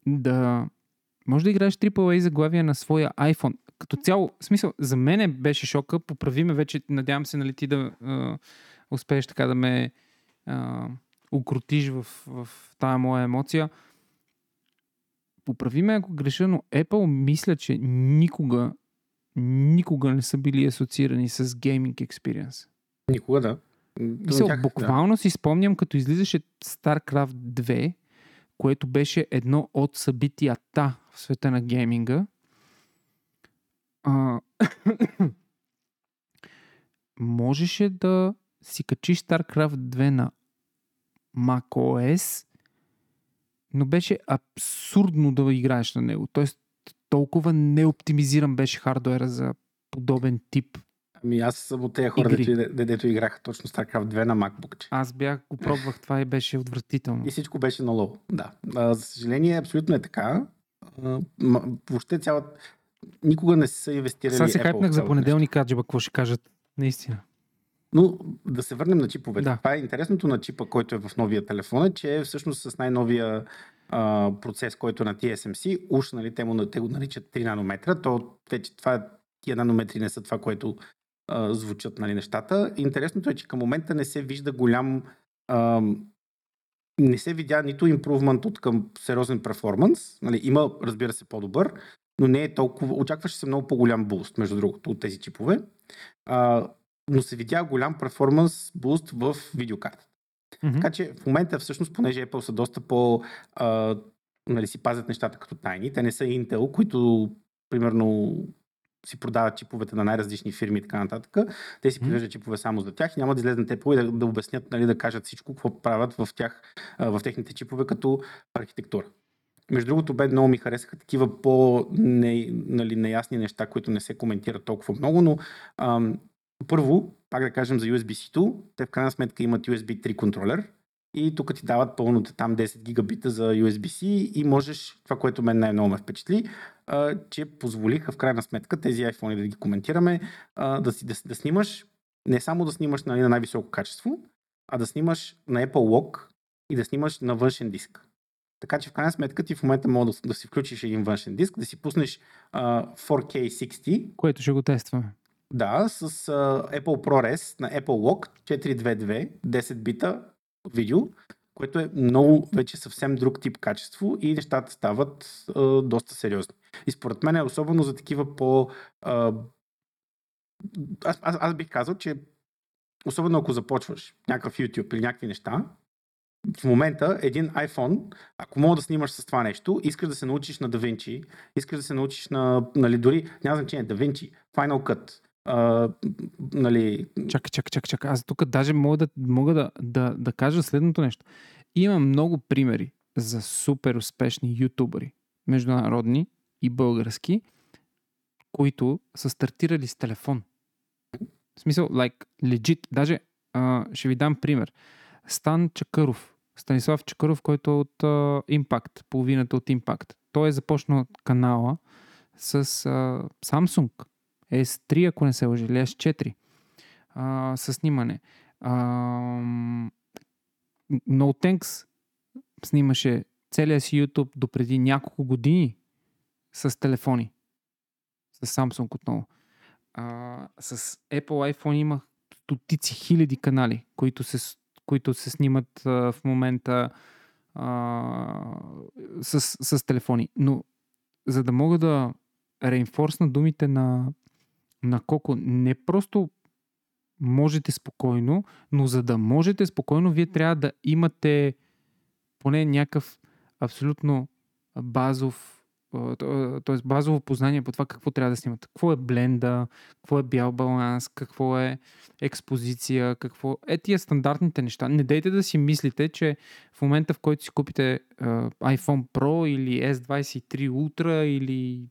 да може да играеш AAA заглавия на своя iPhone. Като цяло, в смисъл, за мен беше шока, поправи ме вече, надявам се, нали ти да uh, успееш така да ме uh, укротиш в, в тая моя емоция. Поправи ме ако греша, но Apple мисля, че никога никога не са били асоциирани с гейминг експириенс. Никога, да. Мисъл, тях, буквално да. си спомням, като излизаше StarCraft 2, което беше едно от събитията в света на гейминга. А... можеше да си качиш StarCraft 2 на macOS, но беше абсурдно да играеш на него. Тоест, толкова неоптимизиран беше хардуера за подобен тип Ами аз съм от тези хора, дето, дето играха точно StarCraft 2 на MacBook. Аз бях, го пробвах това и беше отвратително. И всичко беше на лоу, да. А, за съжаление, абсолютно е така. А, въобще цялата... Никога не са инвестирали Сега се хайпнах за понеделник, Аджиба, какво ще кажат. Наистина. Но да се върнем на чиповете. Да. Това е интересното на чипа, който е в новия телефон, е, че е всъщност с най-новия а, процес, който е на TSMC, уж, нали, те, му, те го наричат 3 нанометра, то вече това тия нанометри не са това, което а, звучат нали, нещата. Интересното е, че към момента не се вижда голям а, не се видя нито импрувмент от към сериозен перформанс. Нали, има, разбира се, по-добър, но не е толкова. Очакваше се много по-голям буст, между другото, от тези чипове. А, но се видя голям перформанс буст в видеокартата. Mm-hmm. Така че в момента всъщност, понеже Apple са доста по... А, нали, си пазят нещата като тайни, те не са Intel, които примерно си продават чиповете на най-различни фирми и така нататък. Те си привеждат чипове само за тях и няма да излезнат те и да, да обяснят, нали, да кажат всичко, какво правят в, тях, в техните чипове като архитектура. Между другото, бе много ми харесаха такива по-неясни нали, неща, които не се коментират толкова много, но ам, първо, пак да кажем за USB-C-то, те в крайна сметка имат USB 3 контролер и тук ти дават пълното там 10 гигабита за USB-C и можеш, това, което мен най-много ме впечатли, а, че позволиха в крайна сметка тези iPhone да ги коментираме, а, да, си, да, да снимаш, не само да снимаш нали, на най-високо качество, а да снимаш на Apple Lock и да снимаш на външен диск. Така че в крайна сметка ти в момента може да, да си включиш един външен диск, да си пуснеш а, 4K 60. Което ще го тестваме. Да, с а, Apple ProRes на Apple Lock 422, 10 бита видео, което е много вече съвсем друг тип качество и нещата стават а, доста сериозни. И според мен е особено за такива по... А, аз, аз, аз бих казал, че особено ако започваш някакъв YouTube или някакви неща, в момента един iPhone, ако мога да снимаш с това нещо, искаш да се научиш на DaVinci, искаш да се научиш на, нали, дори, няма значение, DaVinci, Final Cut, а, нали... Чакай, чакай, чакай, чакай. Аз тук даже мога да, мога да, да, да кажа следното нещо. Има много примери за супер успешни ютубъри, международни и български, които са стартирали с телефон. В смисъл, like, legit. Даже а, ще ви дам пример. Стан Чакъров, Станислав Чакъров, който е от а, Impact, половината от Impact. Той е започнал канала с а, Samsung S3, ако не се лъжи, или S4 а, с снимане. Ам, No Thanks снимаше целия си YouTube до преди няколко години с телефони. С Samsung отново. А, с Apple iPhone има стотици хиляди канали, които се, които се снимат а, в момента а, с, с телефони. Но за да мога да реинфорсна думите на, на Коко, не просто можете спокойно, но за да можете спокойно, вие трябва да имате поне някакъв абсолютно базов, т.е. базово познание по това какво трябва да снимате. Какво е бленда, какво е бял баланс, какво е експозиция, какво е тия стандартните неща. Не дейте да си мислите, че в момента в който си купите iPhone Pro или S23 Ultra или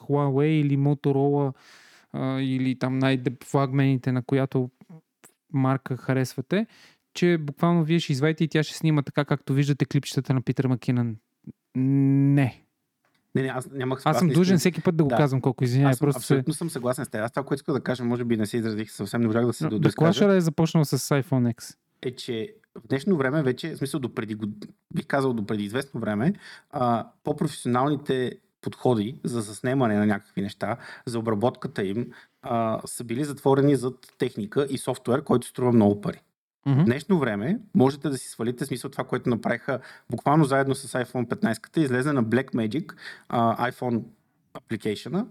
Huawei или Motorola или там най-флагмените, на която марка харесвате, че буквално вие ще извадите и тя ще снима така, както виждате клипчетата на Питър Макинън. Не. Не, не, аз нямах Аз съм длъжен искам- всеки път да го Да. казвам колко извинявай. Аз съм, Просто се... абсолютно съм съгласен с теб. Аз това, което исках да кажа, може би не се изразих съвсем, не можах да се Но да, Clasher е започнал с iPhone X. е, че в днешно време вече, в смисъл до преди, бих казал до преди известно време, а, по-професионалните подходи за заснемане на някакви неща, за обработката им, а, са били затворени зад техника и софтуер, който струва много пари. Мгм. В днешно време можете да си свалите смисъл това, което направиха буквално заедно с iPhone 15, излезе на Blackmagic а, iPhone application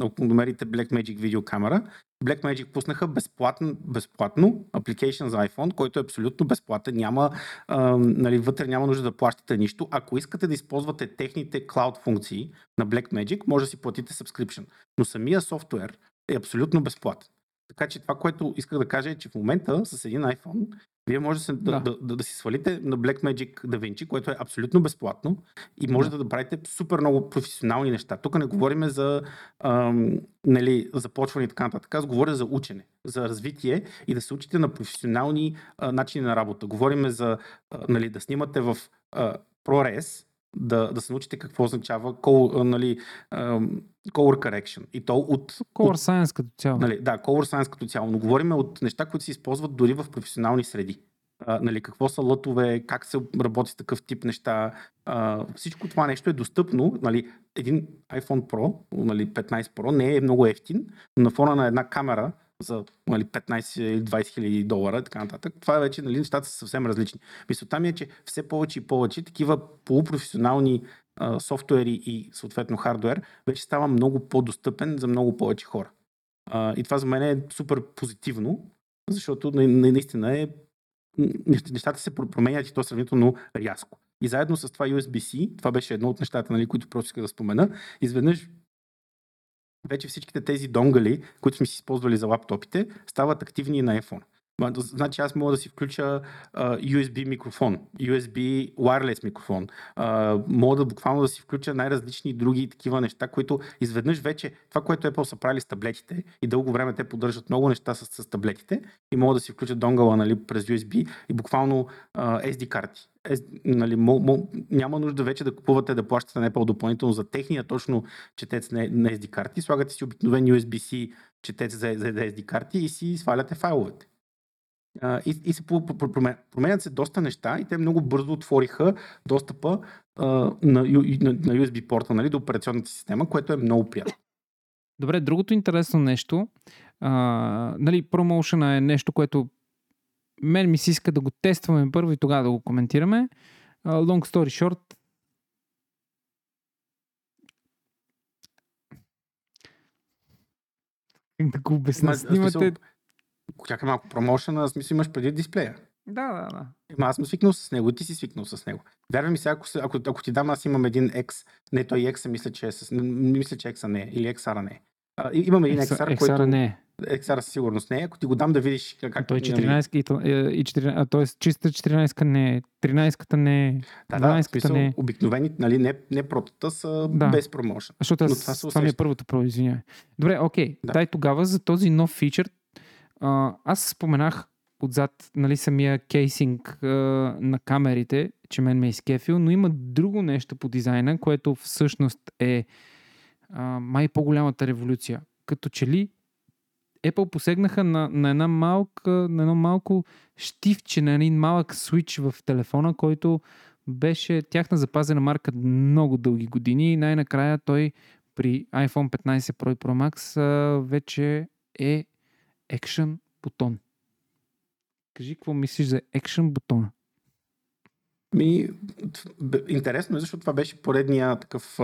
ако, намерите Blackmagic видеокамера, Blackmagic пуснаха безплатно, безплатно application за iPhone, който е абсолютно безплатен, няма, а, нали, вътре няма нужда да плащате нищо. Ако искате да използвате техните cloud функции на Blackmagic, може да си платите subscription. Но самия софтуер е абсолютно безплатен. Така че това, което исках да кажа е, че в момента с един iPhone вие може да, се, да, Да. да, да, да си свалите на Blackmagic DaVinci, което е абсолютно безплатно и можете да, правите супер много професионални неща. Тук не говорим за ам, нали, започване и така нататък. Аз говоря за учене, за развитие и да се учите на професионални а, начини на работа. Говорим за а, нали, да снимате в а, ProRes, да, да се научите какво означава а, нали, ам, color correction. И то от, Color от Science като цяло. Нали, да, Color Science като цяло, но говорим от неща, които се използват дори в професионални среди. А, нали, какво са лътове, как се работи с такъв тип неща. А, всичко това нещо е достъпно. Нали, един iPhone Pro, нали, 15 Pro не е много ефтин, но на фона на една камера за нали, 15 или 20 хиляди долара и така нататък, това е вече нали, нещата са съвсем различни. Мисълта ми е, че все повече и повече такива полупрофесионални а, софтуери и съответно хардвер вече става много по-достъпен за много повече хора. И това за мен е супер позитивно, защото на- на- наистина е нещ- нещата се про- променят и то сравнително рязко. И заедно с това USB-C, това беше едно от нещата, нали, които просто исках да спомена, изведнъж вече всичките тези донгали, които сме си използвали за лаптопите, стават активни на iPhone. Значи аз мога да си включа USB микрофон, USB wireless микрофон, мога да буквално да си включа най-различни други такива неща, които изведнъж вече това, което Apple са правили с таблетите и дълго време те поддържат много неща с, с таблетите и могат да си включат донгъла нали, през USB и буквално SD карти. S, нали, мо, мо, няма нужда вече да купувате да плащате Apple допълнително за техния точно четец на, на SD карти. Слагате си обикновен USB-C четец за, за SD карти и си сваляте файловете. А, и, и се променят се доста неща и те много бързо отвориха достъпа а, на, на, на USB порта нали, до операционната система, което е много приятно. Добре, другото интересно нещо, а, нали, промоушена е нещо, което мен ми се иска да го тестваме първо и тогава да го коментираме. А, long story short, как да го обясня? Снимате... Чакай малко, промоушена, в смисъл имаш преди дисплея. Да, да, да. Ема аз съм свикнал с него и ти си свикнал с него. Вярвай ми сега, ако, се- ако, ако ти дам, аз имам един X, не той X, мисля, че е с, мисля, че X не е, или XR не е. А, имам един XR, XR който... не е. XR със сигурност не е. Ако ти го дам да видиш как... А той е нали, 14 и, е, и 14, а, т.е. чиста 14 не е, 13-ката не е, Да, да, в 12-ката смисъл, не е. обикновени, нали, не, не протата са Да. без промоушен. Защото аз, това това ми е първото про, извинявай. Добре, окей. Да. Дай тогава за този нов фичър. А, аз споменах отзад нали, самия кейсинг а, на камерите, че мен ме е изкефил, но има друго нещо по дизайна, което всъщност е а, май по-голямата революция. Като че ли Apple посегнаха на, на, една малка, на едно малко щивче, на един малък свич в телефона, който беше тяхна запазена марка много дълги години и най-накрая той при iPhone 15 Pro и Pro Max вече е Action бутон. Кажи какво мислиш за Action бутона? Ми, интересно е, защото това беше поредния такъв,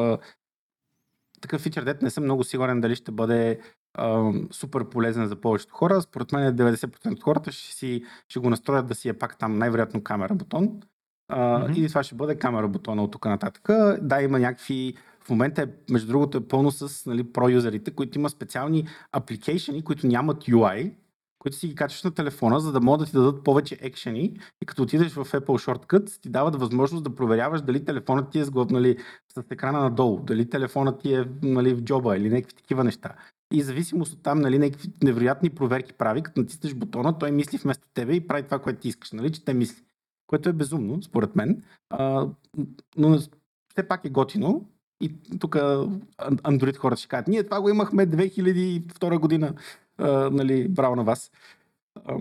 такъв фичър, дет не съм много сигурен дали ще бъде а, супер полезен за повечето хора. Според мен 90% от хората ще, си, ще го настроят да си е пак там най-вероятно камера бутон. А, mm-hmm. И това ще бъде камера бутона от тук нататък. Да, има някакви в момента е, между другото, е пълно с нали, про-юзерите, които има специални апликейшени, които нямат UI, които си ги качваш на телефона, за да могат да ти дадат повече екшени и като отидеш в Apple Shortcuts, ти дават възможност да проверяваш дали телефонът ти е с, нали, с екрана надолу, дали телефонът ти е нали, в джоба или някакви такива неща. И зависимост от там, нали, някакви невероятни проверки прави, като натиснеш бутона, той мисли вместо тебе и прави това, което ти искаш, нали, че те мисли. Което е безумно, според мен. А, но все пак е готино. И тук Android хората ще кажат, ние това го имахме 2002 година, а, нали, браво на вас. А,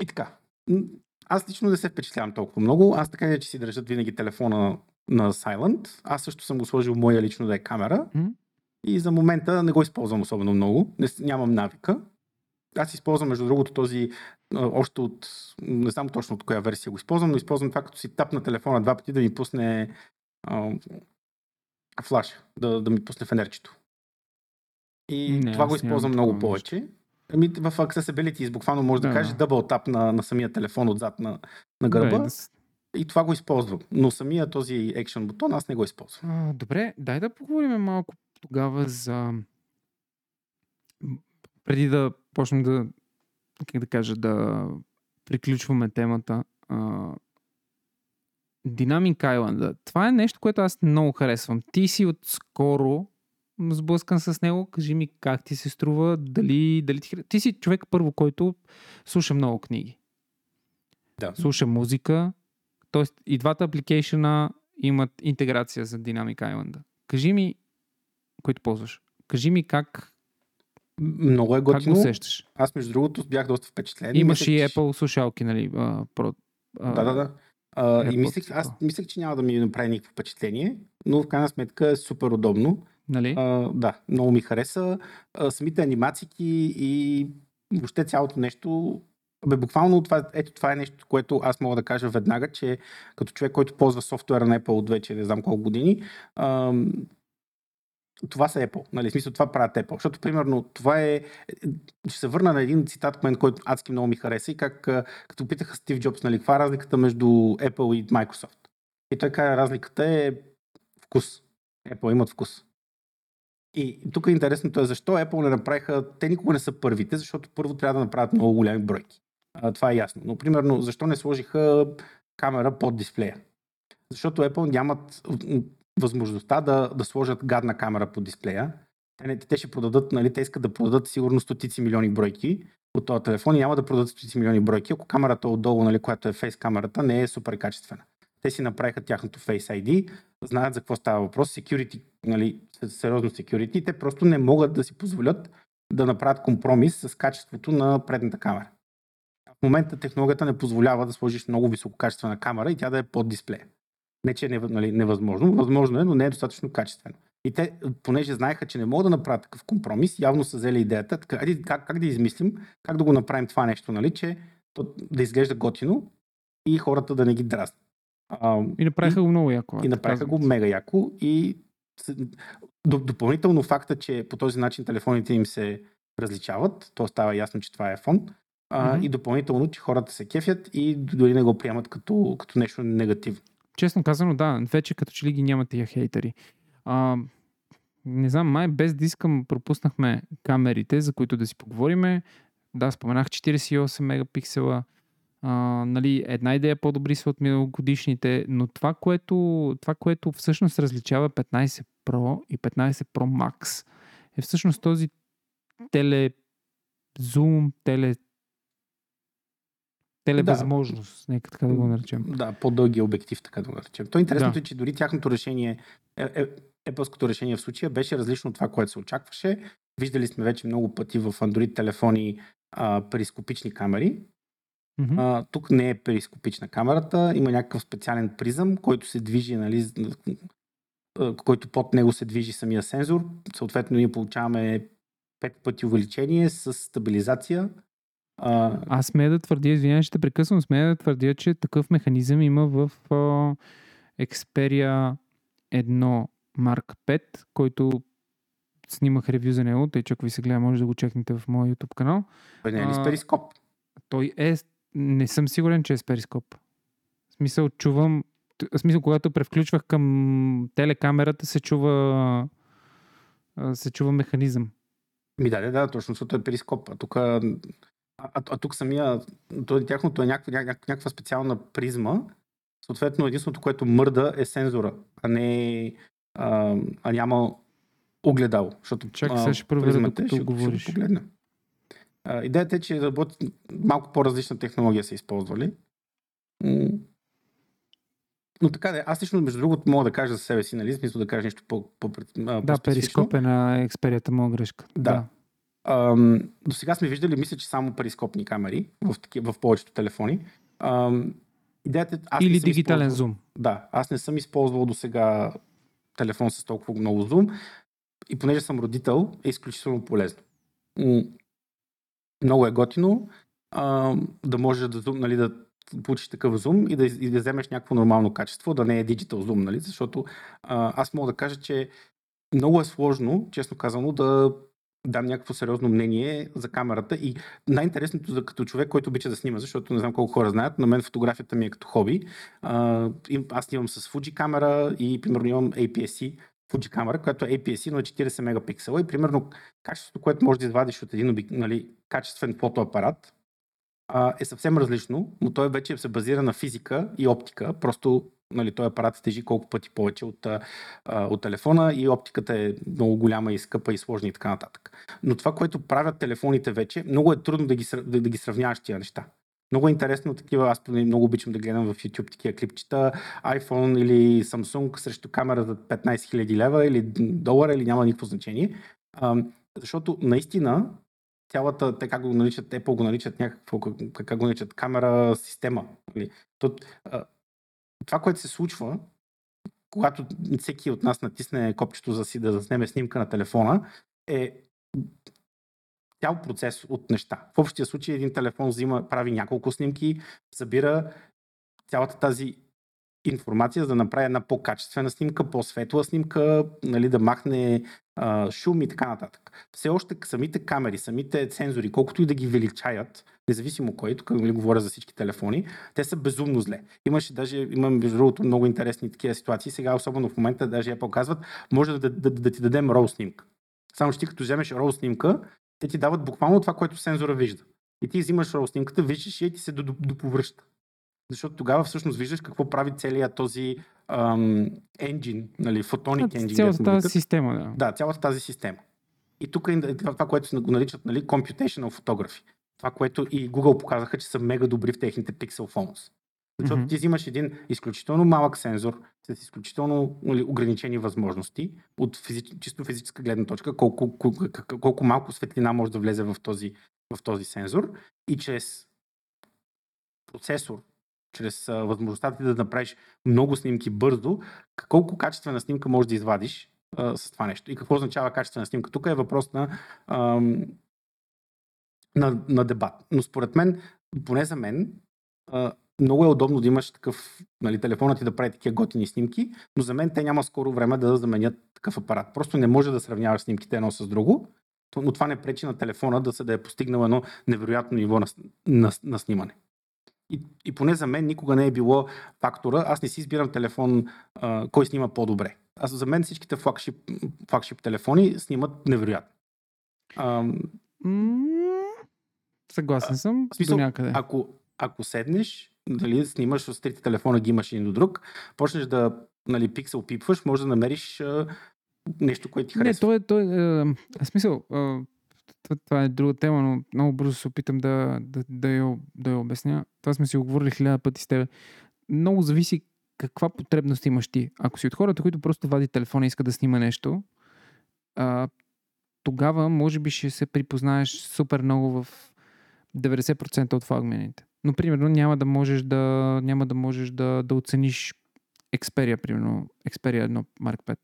и така. Аз лично не се впечатлявам толкова много. Аз така че си държат винаги телефона на Silent. Аз също съм го сложил моя лично да е камера. Mm-hmm. И за момента не го използвам особено много. Не, нямам навика. Аз използвам, между другото, този още от, не знам точно от коя версия го използвам, но използвам това, като си тап на телефона два пъти да ми пусне флаш, да, да ми пусне фенерчето. И не, това го използвам много повече. Ами, в Accessibility буквално може да, да кажеш дъбъл тап на, на самия телефон отзад на, на гърба. Да, и това го използвам. Но самия този Action бутон аз не го използвам. А, добре, дай да поговорим малко тогава за... Преди да почнем да, как да кажа, да приключваме темата, Dynamic Island. Това е нещо, което аз много харесвам. Ти си отскоро сблъскан с него. Кажи ми как ти се струва, дали, дали ти... Ти си човек първо, който слуша много книги. Да. Слуша музика. Тоест и двата апликейшена имат интеграция за Dynamic Island. Кажи ми, който ползваш, кажи ми как много е готино. Как го усещаш? Аз, между другото, бях доста впечатлен. Имаш и Apple слушалки, нали? А, про, а, да, да, да. А, и мислех, аз мислех, че няма да ми направи никакво впечатление, но в крайна сметка е супер удобно. Нали? А, да, много ми хареса. А, самите анимации и въобще цялото нещо. Бе, буквално това, ето това е нещо, което аз мога да кажа веднага, че като човек, който ползва софтуера на Apple от вече не знам колко години, това са Apple. Нали? В смисъл, това правят Apple. Защото, примерно, това е... Ще се върна на един цитат, мен, който адски много ми хареса и как, като питаха Стив Джобс, нали, каква е разликата между Apple и Microsoft. И той каза, разликата е вкус. Apple имат вкус. И тук е интересното е защо Apple не направиха, те никога не са първите, защото първо трябва да направят много голями бройки. А, това е ясно. Но, примерно, защо не сложиха камера под дисплея? Защото Apple нямат възможността да, да сложат гадна камера по дисплея. Те, те ще продадат, нали, те искат да продадат сигурно стотици милиони бройки от този телефон и няма да продадат стотици милиони бройки, ако камерата отдолу, нали, която е фейс камерата, не е супер качествена. Те си направиха тяхното Face ID, знаят за какво става въпрос, security, нали, сериозно security, те просто не могат да си позволят да направят компромис с качеството на предната камера. В момента технологията не позволява да сложиш много висококачествена камера и тя да е под дисплея. Не, че е нали, невъзможно, възможно е, но не е достатъчно качествено. И те, понеже знаеха, че не могат да направят такъв компромис, явно са взели идеята, как, как да измислим, как да го направим това нещо, нали, че то, да изглежда готино и хората да не ги дразнат. и направиха го много яко. И направиха го мега яко и допълнително факта, че по този начин телефоните им се различават, то става ясно, че това е iPhone, а, mm-hmm. и допълнително, че хората се кефят и дори не го приемат като, като нещо негативно. Честно казано, да, вече като че ли ги няма тия хейтери. А, не знам, май без да искам пропуснахме камерите, за които да си поговориме. Да, споменах 48 мегапиксела. А, нали, една идея по-добри са от миналогодишните, но това което, това, което всъщност различава 15 Pro и 15 Pro Max е всъщност този телезум, теле телевъзможност, да. нека така да го наречем. Да, по-дълги обектив, така да го наречем. То интересното да. е, че дори тяхното решение, е, е, Apple решение в случая беше различно от това, което се очакваше. виждали сме вече много пъти в Android телефони а, перископични камери. Мгм. А, тук не е перископична камерата, има някакъв специален призъм, който се движи, нали, който под него се движи самия сензор. Съответно, ние получаваме 5 пъти увеличение с стабилизация. А, Аз смея да твърдя, извинявай, ще те прекъсвам, смея да твърдя, че такъв механизъм има в а, Xperia 1 Mark 5, който снимах ревю за него, тъй че ако ви се гледа, може да го чекнете в моя YouTube канал. той не е ли с перископ? Той е, не съм сигурен, че е с перископ. В смисъл, чувам, в смисъл, когато превключвах към телекамерата, се чува, се чува механизъм. Ми да, да, точно, защото е перископ. А тук, а, а, тук самия, той, тяхното е някаква, ня, някаква специална призма. Съответно, единственото, което мърда е сензора, а не а, а няма огледало. Защото, Чакай, сега ще проверя, докато ще, го- ще го говориш. погледна. А, идеята е, че работи, малко по-различна технология са използвали. Но така да е. Аз лично, между другото, мога да кажа за себе си, нали? Смисъл да кажа нещо по, по, по Да, перископ е на експерията моя грешка. Да. Ам, до сега сме виждали, мисля, че само перископни камери в, таки, в повечето телефони. Ам, идеята е, аз Или дигитален зум. Да, аз не съм използвал до сега телефон с толкова много зум и понеже съм родител, е изключително полезно. Много е готино а, да можеш да, зум, нали, да получиш такъв зум и да, и да вземеш някакво нормално качество, да не е диджитал зум, нали? защото а, аз мога да кажа, че много е сложно, честно казано, да дам някакво сериозно мнение за камерата и най-интересното за като човек, който обича да снима, защото не знам колко хора знаят, на мен фотографията ми е като хоби. Аз снимам с Fuji камера и примерно имам APS-C, Fuji камера, която е APS-C, но е 40 мегапиксела и примерно качеството, което можеш да извадиш от един обик... нали, качествен фотоапарат, е съвсем различно, но той вече се базира на физика и оптика. Просто нали, този апарат тежи колко пъти повече от, от телефона и оптиката е много голяма и скъпа и сложна и така нататък. Но това, което правят телефоните вече, много е трудно да ги, да, да ги сравняваш тия неща. Много е интересно такива, аз много обичам да гледам в YouTube такива клипчета, iPhone или Samsung срещу камера за 15 000 лева или долара или няма никакво значение. Защото наистина цялата, те как го наричат, Apple го наричат някакво, как, го наричат, камера система. Нали? А, това, което се случва, когато всеки от нас натисне копчето за си да заснеме снимка на телефона, е цял процес от неща. В общия случай един телефон взима, прави няколко снимки, събира цялата тази информация, за да направи една по-качествена снимка, по-светла снимка, нали, да махне а, шум и така нататък. Все още самите камери, самите сензори, колкото и да ги величаят, независимо кой, тук нали, говоря за всички телефони, те са безумно зле. Имаше даже, имам между другото много интересни такива ситуации. Сега, особено в момента, даже Apple казват, може да, да, да, да ти дадем RAW снимка. Само че ти като вземеш RAW снимка, те ти дават буквално това, което сензора вижда. И ти взимаш RAW снимката, виждаш я и ти се доп- доповръща. Защото тогава всъщност виждаш какво прави целият този ам, engine, нали, фотоник engine. Цялата тази викат. система, да. Да, цялата тази система. И тук е това, което се го наричат нали, computational photography. Това, което и Google показаха, че са мега добри в техните Pixel Phones. Защото Мгм. ти взимаш един изключително малък сензор с изключително нали, ограничени възможности от физич, чисто физическа гледна точка, колко, колко, колко малко светлина може да влезе в този, в този сензор и чрез процесор, чрез а, възможността ти да направиш много снимки бързо, колко качествена снимка можеш да извадиш а, с това нещо. И какво означава качествена снимка? Тук е въпрос на, ам, на, на дебат. Но според мен, поне за мен, а, много е удобно да имаш такъв, нали, телефонът ти да прави такива готини снимки, но за мен те няма скоро време да заменят такъв апарат. Просто не може да сравняваш снимките едно с друго, но това не пречи на телефона да се да е постигнал едно невероятно ниво на, на, на снимане. И, и поне за мен никога не е било фактора. Аз не си избирам телефон, а, кой снима по-добре. Аз за мен всичките флагшип, флагшип телефони снимат невероятно. А, Съгласен съм в смисъл, до някъде. ако, ако седнеш, дали, снимаш с трите телефона, ги имаш един до друг, почнеш да нали, пиксел пипваш, може да намериш а, нещо, което ти Не, харесва. то е, то е, е, смисъл, е, това, е друга тема, но много бързо се опитам да, да, да, я, да я обясня. Това сме си го говорили хиляда пъти с теб. Много зависи каква потребност имаш ти. Ако си от хората, които просто вади телефона и иска да снима нещо, а, тогава може би ще се припознаеш супер много в 90% от флагмените. Но, примерно, няма да можеш да, няма да, можеш да, да оцениш Xperia, примерно, Xperia 1 Mark 5.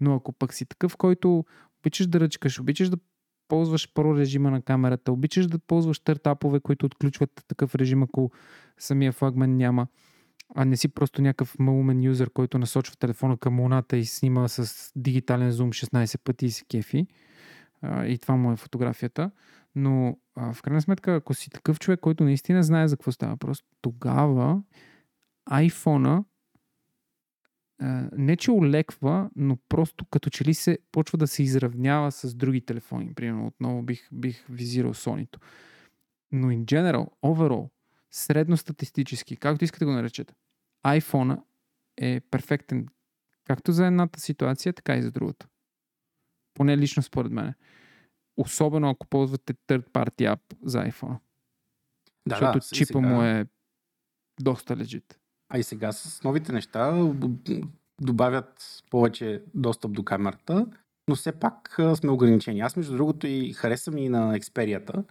Но ако пък си такъв, който обичаш да ръчкаш, обичаш да ползваш про режима на камерата, обичаш да ползваш търтапове, които отключват такъв режим, ако самия флагмен няма, а не си просто някакъв малумен юзер, който насочва телефона към луната и снима с дигитален зум 16 пъти и се кефи. И това му е фотографията. Но в крайна сметка, ако си такъв човек, който наистина знае за какво става въпрос, тогава iPhone не че олеква, но просто като че ли се почва да се изравнява с други телефони. Примерно отново бих, бих визирал Sony. Но in general, overall, средностатистически, както искате го наречете, iPhone е перфектен както за едната ситуация, така и за другата. Поне лично според мен. Особено ако ползвате third party app за iPhone. Да, Защото да, чипа сега... му е доста лежит. А и сега с новите неща добавят повече достъп до камерата, но все пак сме ограничени. Аз, между другото, и харесвам и на Xperia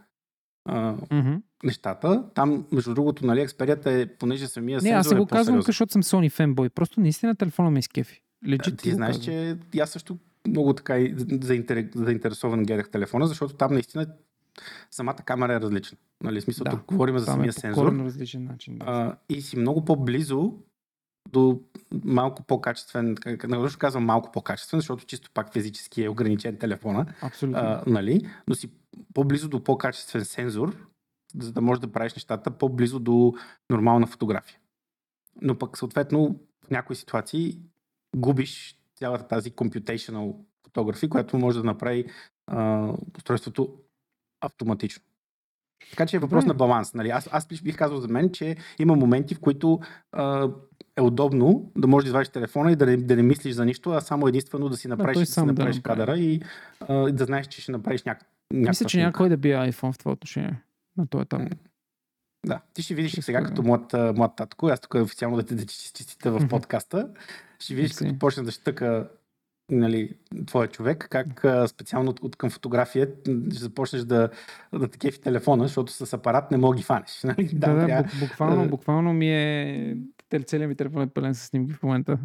mm-hmm. нещата. Там, между другото, нали, Xperia е, понеже самия Не, аз се го е казвам, защото съм Sony фенбой. Просто наистина телефона ми е скефи. Legit, ти знаеш, казвам. че аз също много така заинтересован гледах телефона, защото там наистина самата камера е различна. Нали, смисъл, да, тук говорим за самия е сензор. различен начин. Да. А, и си много по-близо до малко по-качествен, нарочно казвам малко по-качествен, защото чисто пак физически е ограничен телефона. Абсолютно. А, нали? Но си по-близо до по-качествен сензор, за да можеш да правиш нещата по-близо до нормална фотография. Но пък съответно в някои ситуации губиш цялата тази computational фотография, която може да направи а, устройството автоматично. Така че е въпрос на баланс. Нали? Аз, аз бих казал за мен, че има моменти, в които а, е удобно да можеш да извадиш телефона и да не, да не мислиш за нищо, а само единствено да си направиш, да, си направиш да кадъра и а, да знаеш, че ще направиш няк... някаква Мисля, че някой да бие iPhone в това отношение на този етап. Да, ти ще видиш сега като моят, моят татко, аз тук официално да те да чистите в подкаста, ще видиш като почне да щъка нали, твоя човек, как специално от, към фотография ще започнеш да, да те кефи телефона, защото с апарат не мога ги фанеш. Нали? Да, да, трябва... буквално, буквално ми е целият ми телефон е пълен с снимки в момента.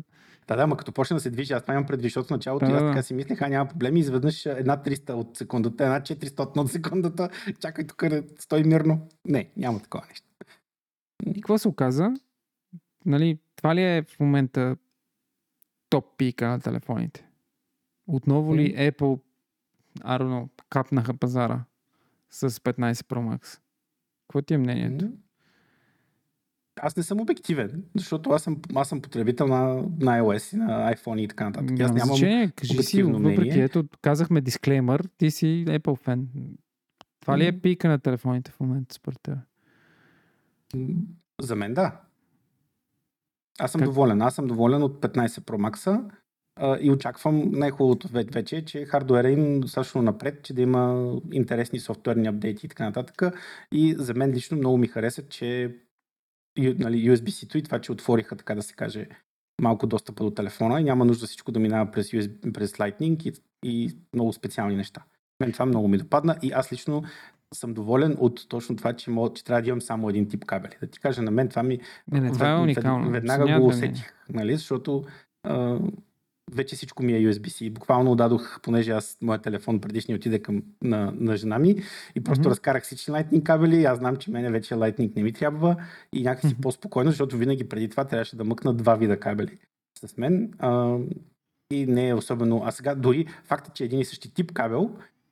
Да, да, ма като почне да се движи, аз това имам предвид, защото в началото да, аз така си мислех, а няма проблеми, изведнъж една 300 от секундата, една 400 от секундата, чакай тук да стои мирно. Не, няма такова нещо. И какво се оказа? Нали, това ли е в момента топ пика на телефоните? Отново ли Apple, I don't know, капнаха пазара с 15 Pro Max? Какво ти е мнението? Аз не съм обективен, защото аз съм, аз съм потребител на, на iOS и на iPhone и така нататък. Аз нямам значение, кажи си, въпреки, ето, казахме дисклеймър, ти си Apple фен. Това ли е пика на телефоните в момента, според теб? За мен да. Аз съм как? доволен. Аз съм доволен от 15 Pro Max и очаквам най-хубавото вече, че хардуера им достатъчно напред, че да има интересни софтуерни апдейти и така нататък. И за мен лично много ми хареса, че нали, USB-C-то и това, че отвориха, така да се каже, малко достъпа до телефона и няма нужда всичко да минава през, USB, през Lightning и, и много специални неща. Мен това много ми допадна и аз лично съм доволен от точно това, че, мога, че трябва да имам само един тип кабели. Да ти кажа, на мен това ми... Не, не, това е уникално. Веднага го усетих, нали, защото а, вече всичко ми е USB-C. Буквално дадох, понеже аз, моят телефон предишни отиде към, на, на жена ми и просто mm-hmm. разкарах всички Lightning кабели. Аз знам, че мене вече Lightning не ми трябва и някакси mm-hmm. по-спокойно, защото винаги преди това трябваше да мъкна два вида кабели с мен. А, и не е особено. А сега дори факта, че един и същи тип кабел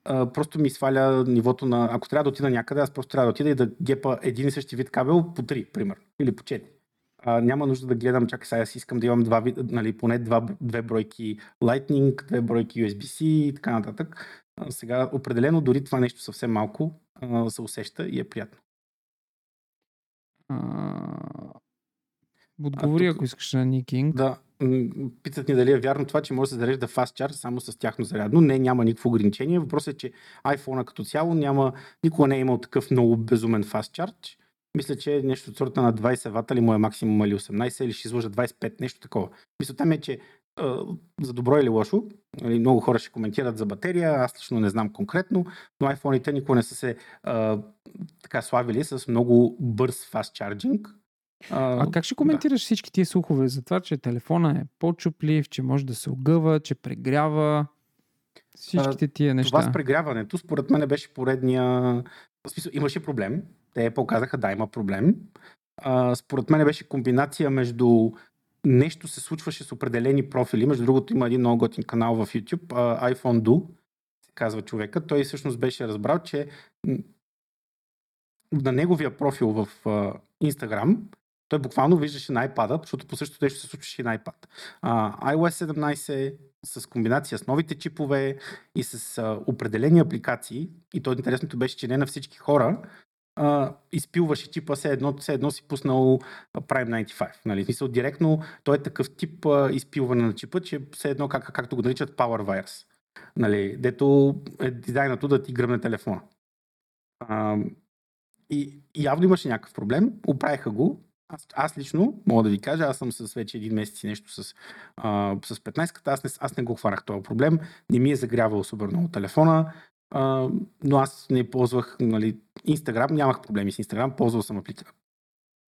Uh, просто ми сваля нивото на... Ако трябва да отида някъде, аз просто трябва да отида и да гепа един и същи вид кабел по три, примерно. Или по четири а, няма нужда да гледам, чакай сега, аз искам да имам два, нали, поне два, две бройки Lightning, две бройки USB-C и така нататък. А, сега определено дори това нещо съвсем малко а, се усеща и е приятно. Отговори, ако искаш на Никинг. Да, питат ни дали е вярно това, че може да се зарежда fast charge само с тяхно зарядно. Не, няма никакво ограничение. Въпросът е, че iPhone като цяло няма, никога не е имал такъв много безумен fast charge мисля, че е нещо от сорта на 20 вата ли му е максимум или 18 или ще изложа 25, нещо такова. Мисля там е, че за добро или лошо. Нали, много хора ще коментират за батерия, аз лично не знам конкретно, но iPhone-ите никога не са се а, така славили с много бърз fast charging. А, а как ще коментираш да. всички тия слухове за това, че телефона е по-чуплив, че може да се огъва, че прегрява? Всичките тия неща. Това с прегряването, според мен беше поредния... В смисъл, имаше проблем. Те показаха, да, има проблем. А, според мен беше комбинация между нещо се случваше с определени профили. Между другото има един много готин канал в YouTube, iPhone Do, се казва човека. Той всъщност беше разбрал, че на неговия профил в Instagram той буквално виждаше на iPad, защото по същото нещо се случваше и на iPad. Uh, iOS 17 с комбинация с новите чипове и с uh, определени апликации, и то интересното беше, че не на всички хора, uh, изпилваше чипа, все едно, все едно си пуснал Prime 95. Нали? Смисъл, директно той е такъв тип uh, изпилване на чипа, че все едно, как, както го наричат Power Virus. Нали? Дето е дизайнато да ти гръмне телефона. Uh, и явно имаше някакъв проблем, оправиха го аз, аз лично мога да ви кажа, аз съм с вече един месец и нещо с, а, с 15-ката, аз не, аз не го хванах този проблем, не ми е загрявал супер много телефона, а, но аз не ползвах нали, Instagram, нямах проблеми с Instagram, ползвал съм аплика...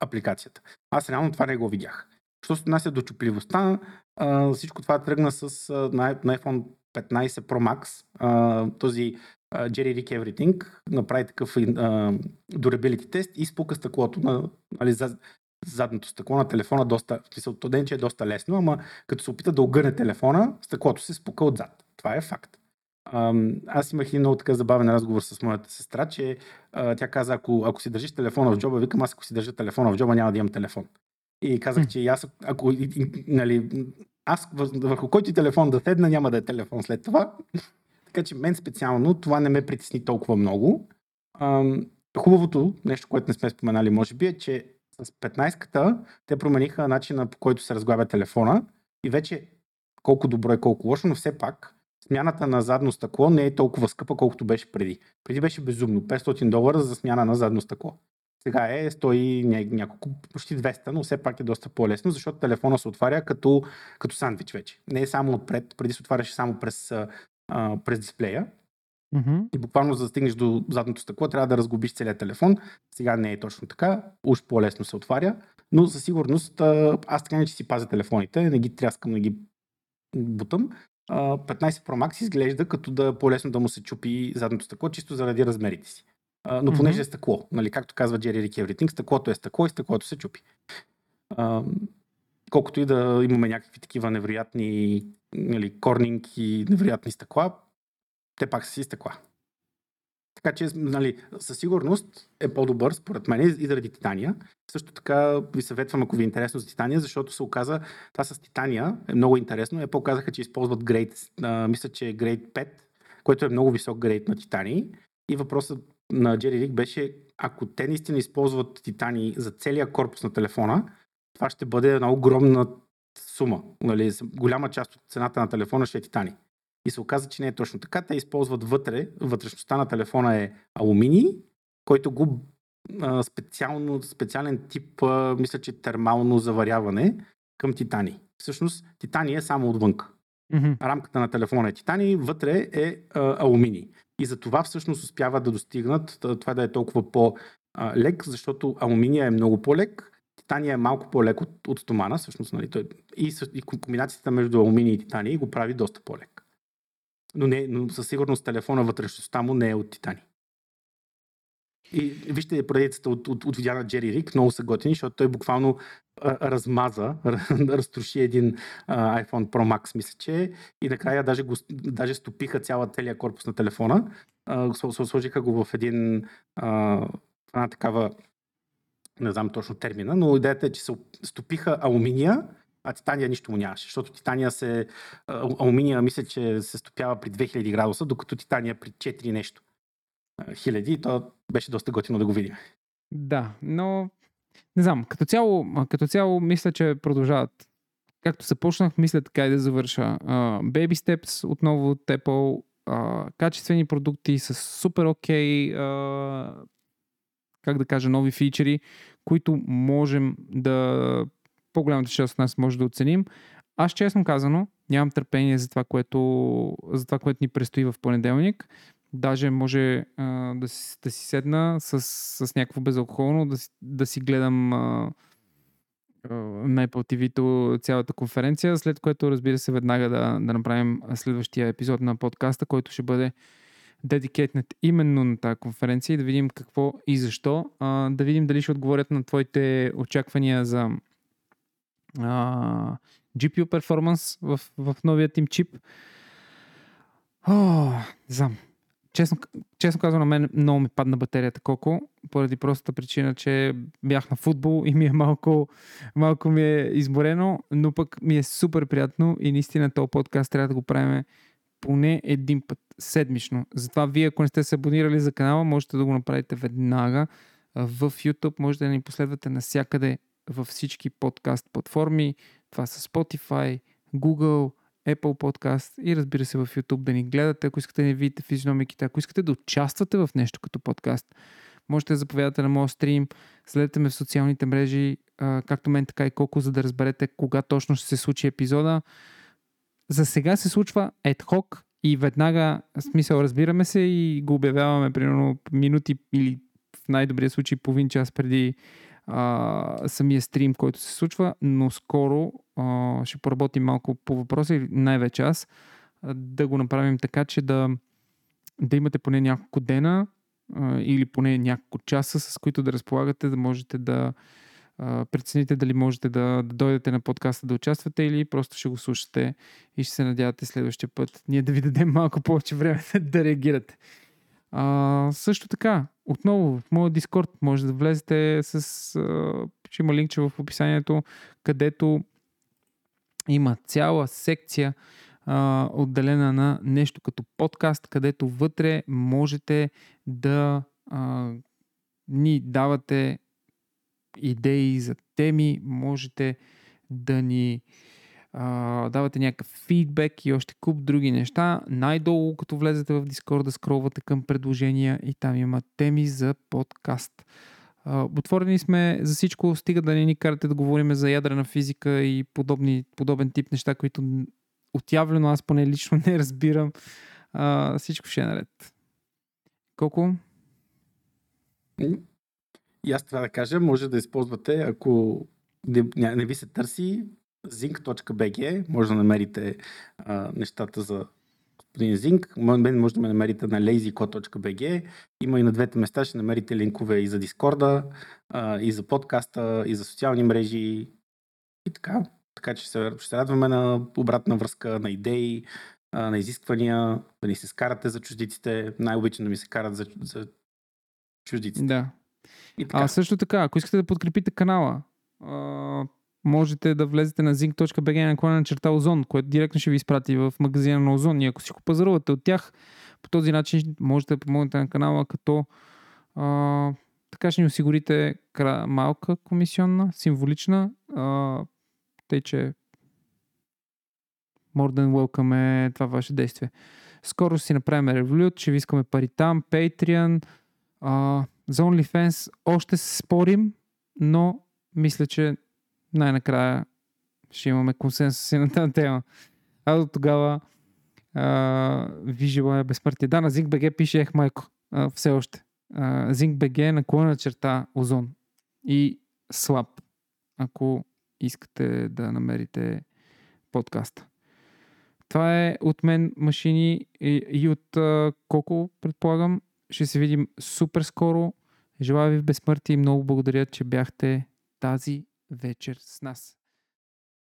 апликацията. Аз реално това не го видях. Що се отнася до чупливостта, а, всичко това тръгна с на, на iPhone 15 Pro Max, а, този Jerry Rick Everything направи такъв durability тест и спука стъклото на, нали, за, задното стъкло на телефона доста, в смисъл, то ден, че е доста лесно, ама като се опита да огъне телефона, стъклото се спука отзад. Това е факт. Аз имах един много така забавен разговор с моята сестра, че а, тя каза, ако, ако си държиш телефона в джоба, викам, аз ако си държа телефона в джоба, няма да имам телефон. И казах, че аз, ако, нали, аз върху който телефон да седна, няма да е телефон след това. така че мен специално това не ме притесни толкова много. хубавото нещо, което не сме споменали, може би, е, че с 15-ката те промениха начина по който се разглабя телефона и вече колко добро е, колко лошо, но все пак смяната на задно стъкло не е толкова скъпа, колкото беше преди. Преди беше безумно. 500 долара за смяна на задно стъкло. Сега е 100 няколко, почти 200, но все пак е доста по-лесно, защото телефона се отваря като, като сандвич вече. Не е само отпред, преди се отваряше само през, а, през дисплея. Mm-hmm. И буквално за да стигнеш до задното стъкло, трябва да разгубиш целият телефон. Сега не е точно така, уж по-лесно се отваря, но със сигурност аз така не че си пазя телефоните, не ги тряскам, не ги бутам. 15 Pro Max изглежда като да е по-лесно да му се чупи задното стъкло, чисто заради размерите си. Но понеже mm-hmm. е стъкло, нали, както казва Jerry Rick Everything, стъклото е стъкло и стъклото се чупи. колкото и да имаме някакви такива невероятни нали, корнинг и невероятни стъкла, те пак са си стъкла. Така че, нали, със сигурност е по-добър, според мен, и заради Титания. Също така ви съветвам, ако ви е интересно за Титания, защото се оказа, това с Титания е много интересно. Apple казаха, че използват а, мисля, че е Grade 5, което е много висок грейд на Титани. И въпросът на Джери Рик беше, ако те наистина използват Титани за целия корпус на телефона, това ще бъде една огромна сума. Нали, голяма част от цената на телефона ще е Титани. И се оказа, че не е точно така. Те използват вътре, вътрешността на телефона е алуминий, който го а, специално, специален тип, а, мисля, че термално заваряване към титани. Всъщност, титани е само отвън. Mm-hmm. Рамката на телефона е титани, вътре е а, алуминий. И за това всъщност успяват да достигнат това да е толкова по-лек, защото алуминия е много по-лек, титания е малко по-лек от, от стомана, всъщност, нали, той, и, и комбинацията между алуминий и титани го прави доста по-лек но, не, но със сигурност телефона вътрешността му не е от титани. И вижте поредицата от, от, от видеа на Джери Рик, много са готини, защото той буквално а, размаза, разтроши един а, iPhone Pro Max, мисля, че и накрая даже, го, даже стопиха цяла целия корпус на телефона, а, сложиха го в един а, една такава, не знам точно термина, но идеята е, че се стопиха алуминия а титания нищо му нямаше, защото титания се, алуминия мисля, че се стопява при 2000 градуса, докато титания при 4 нещо хиляди и то беше доста готино да го видим. Да, но не знам, като цяло, като цяло мисля, че продължават. Както започнах, мисля така и да завърша. Uh, baby Steps отново от Apple, uh, качествени продукти с супер окей, okay, uh, как да кажа, нови фичери, които можем да по-голямата част от нас може да оценим. Аз честно казано, нямам търпение за това, което, за това, което ни предстои в понеделник. Даже може а, да, си, да си седна с, с някакво безалкохолно, да си, да си гледам а, на Apple TV цялата конференция, след което разбира се веднага да, да направим следващия епизод на подкаста, който ще бъде дедикетнат именно на тази конференция и да видим какво и защо. А, да видим дали ще отговорят на твоите очаквания за а, GPU перформанс в, в новият им чип. О, знам. Честно, честно казвам, на мен много ми падна батерията колко, поради простата причина, че бях на футбол и ми е малко, малко ми е изморено, но пък ми е супер приятно и наистина този подкаст трябва да го правим поне един път седмично. Затова вие, ако не сте се абонирали за канала, можете да го направите веднага в YouTube. Можете да ни последвате навсякъде във всички подкаст платформи. Това са Spotify, Google, Apple Podcast и разбира се в YouTube да ни гледате, ако искате да ни видите физиономиките, ако искате да участвате в нещо като подкаст. Можете да заповядате на моят стрим, следете ме в социалните мрежи, както мен, така и колко, за да разберете кога точно ще се случи епизода. За сега се случва ad и веднага, смисъл, разбираме се и го обявяваме примерно минути или в най-добрия случай половин час преди а, самия стрим, който се случва, но скоро а, ще поработим малко по въпроса и най-вече аз да го направим така, че да, да имате поне няколко дена а, или поне няколко часа, с които да разполагате, да можете да прецените дали можете да, да дойдете на подкаста да участвате или просто ще го слушате и ще се надявате следващия път ние да ви дадем малко повече време да реагирате. А, също така, отново в моят Дискорд може да влезете с... Ще има линкче в описанието, където има цяла секция отделена на нещо като подкаст, където вътре можете да ни давате идеи за теми, можете да ни давате някакъв фидбек и още куп други неща. Най-долу, като влезете в Discord, скролвате към предложения и там има теми за подкаст. Отворени сме за всичко, стига да не ни карате да говорим за ядрена физика и подобни, подобен тип неща, които отявлено аз поне лично не разбирам. А, всичко ще е наред. Колко? И аз това да кажа, може да използвате, ако не, не ви се търси, zinc.bg, може да намерите а, нещата за господин Зинк. Мен може да ме намерите на lazycode.bg. Има и на двете места, ще намерите линкове и за Дискорда, и за подкаста, и за социални мрежи и така. Така че се, ще се радваме на обратна връзка, на идеи, на изисквания, да ни се скарате за чуждиците. Най-обичам да ми се карат за, за чуждиците. Да. И така. А също така, ако искате да подкрепите канала, можете да влезете на zinc.bg на клана на черта Озон, което директно ще ви изпрати в магазина на Озон. И ако си го пазарувате от тях, по този начин можете да помогнете на канала, като а, така ще ни осигурите малка комисионна, символична, а, тъй че more than welcome е това ваше действие. Скоро си направим Revolut, ще ви искаме пари там, Patreon, а, за OnlyFans още се спорим, но мисля, че най-накрая ще имаме консенсус и на тази тема. А до тогава а, ви желая безсмъртие. Да, на ZinkBG пише ех майко. А, все още. ZinkBG наклона черта озон. И слаб, ако искате да намерите подкаста. Това е от мен машини и, и от а, колко предполагам. Ще се видим супер скоро. Желая ви безсмъртие и много благодаря, че бяхте тази вечер с нас.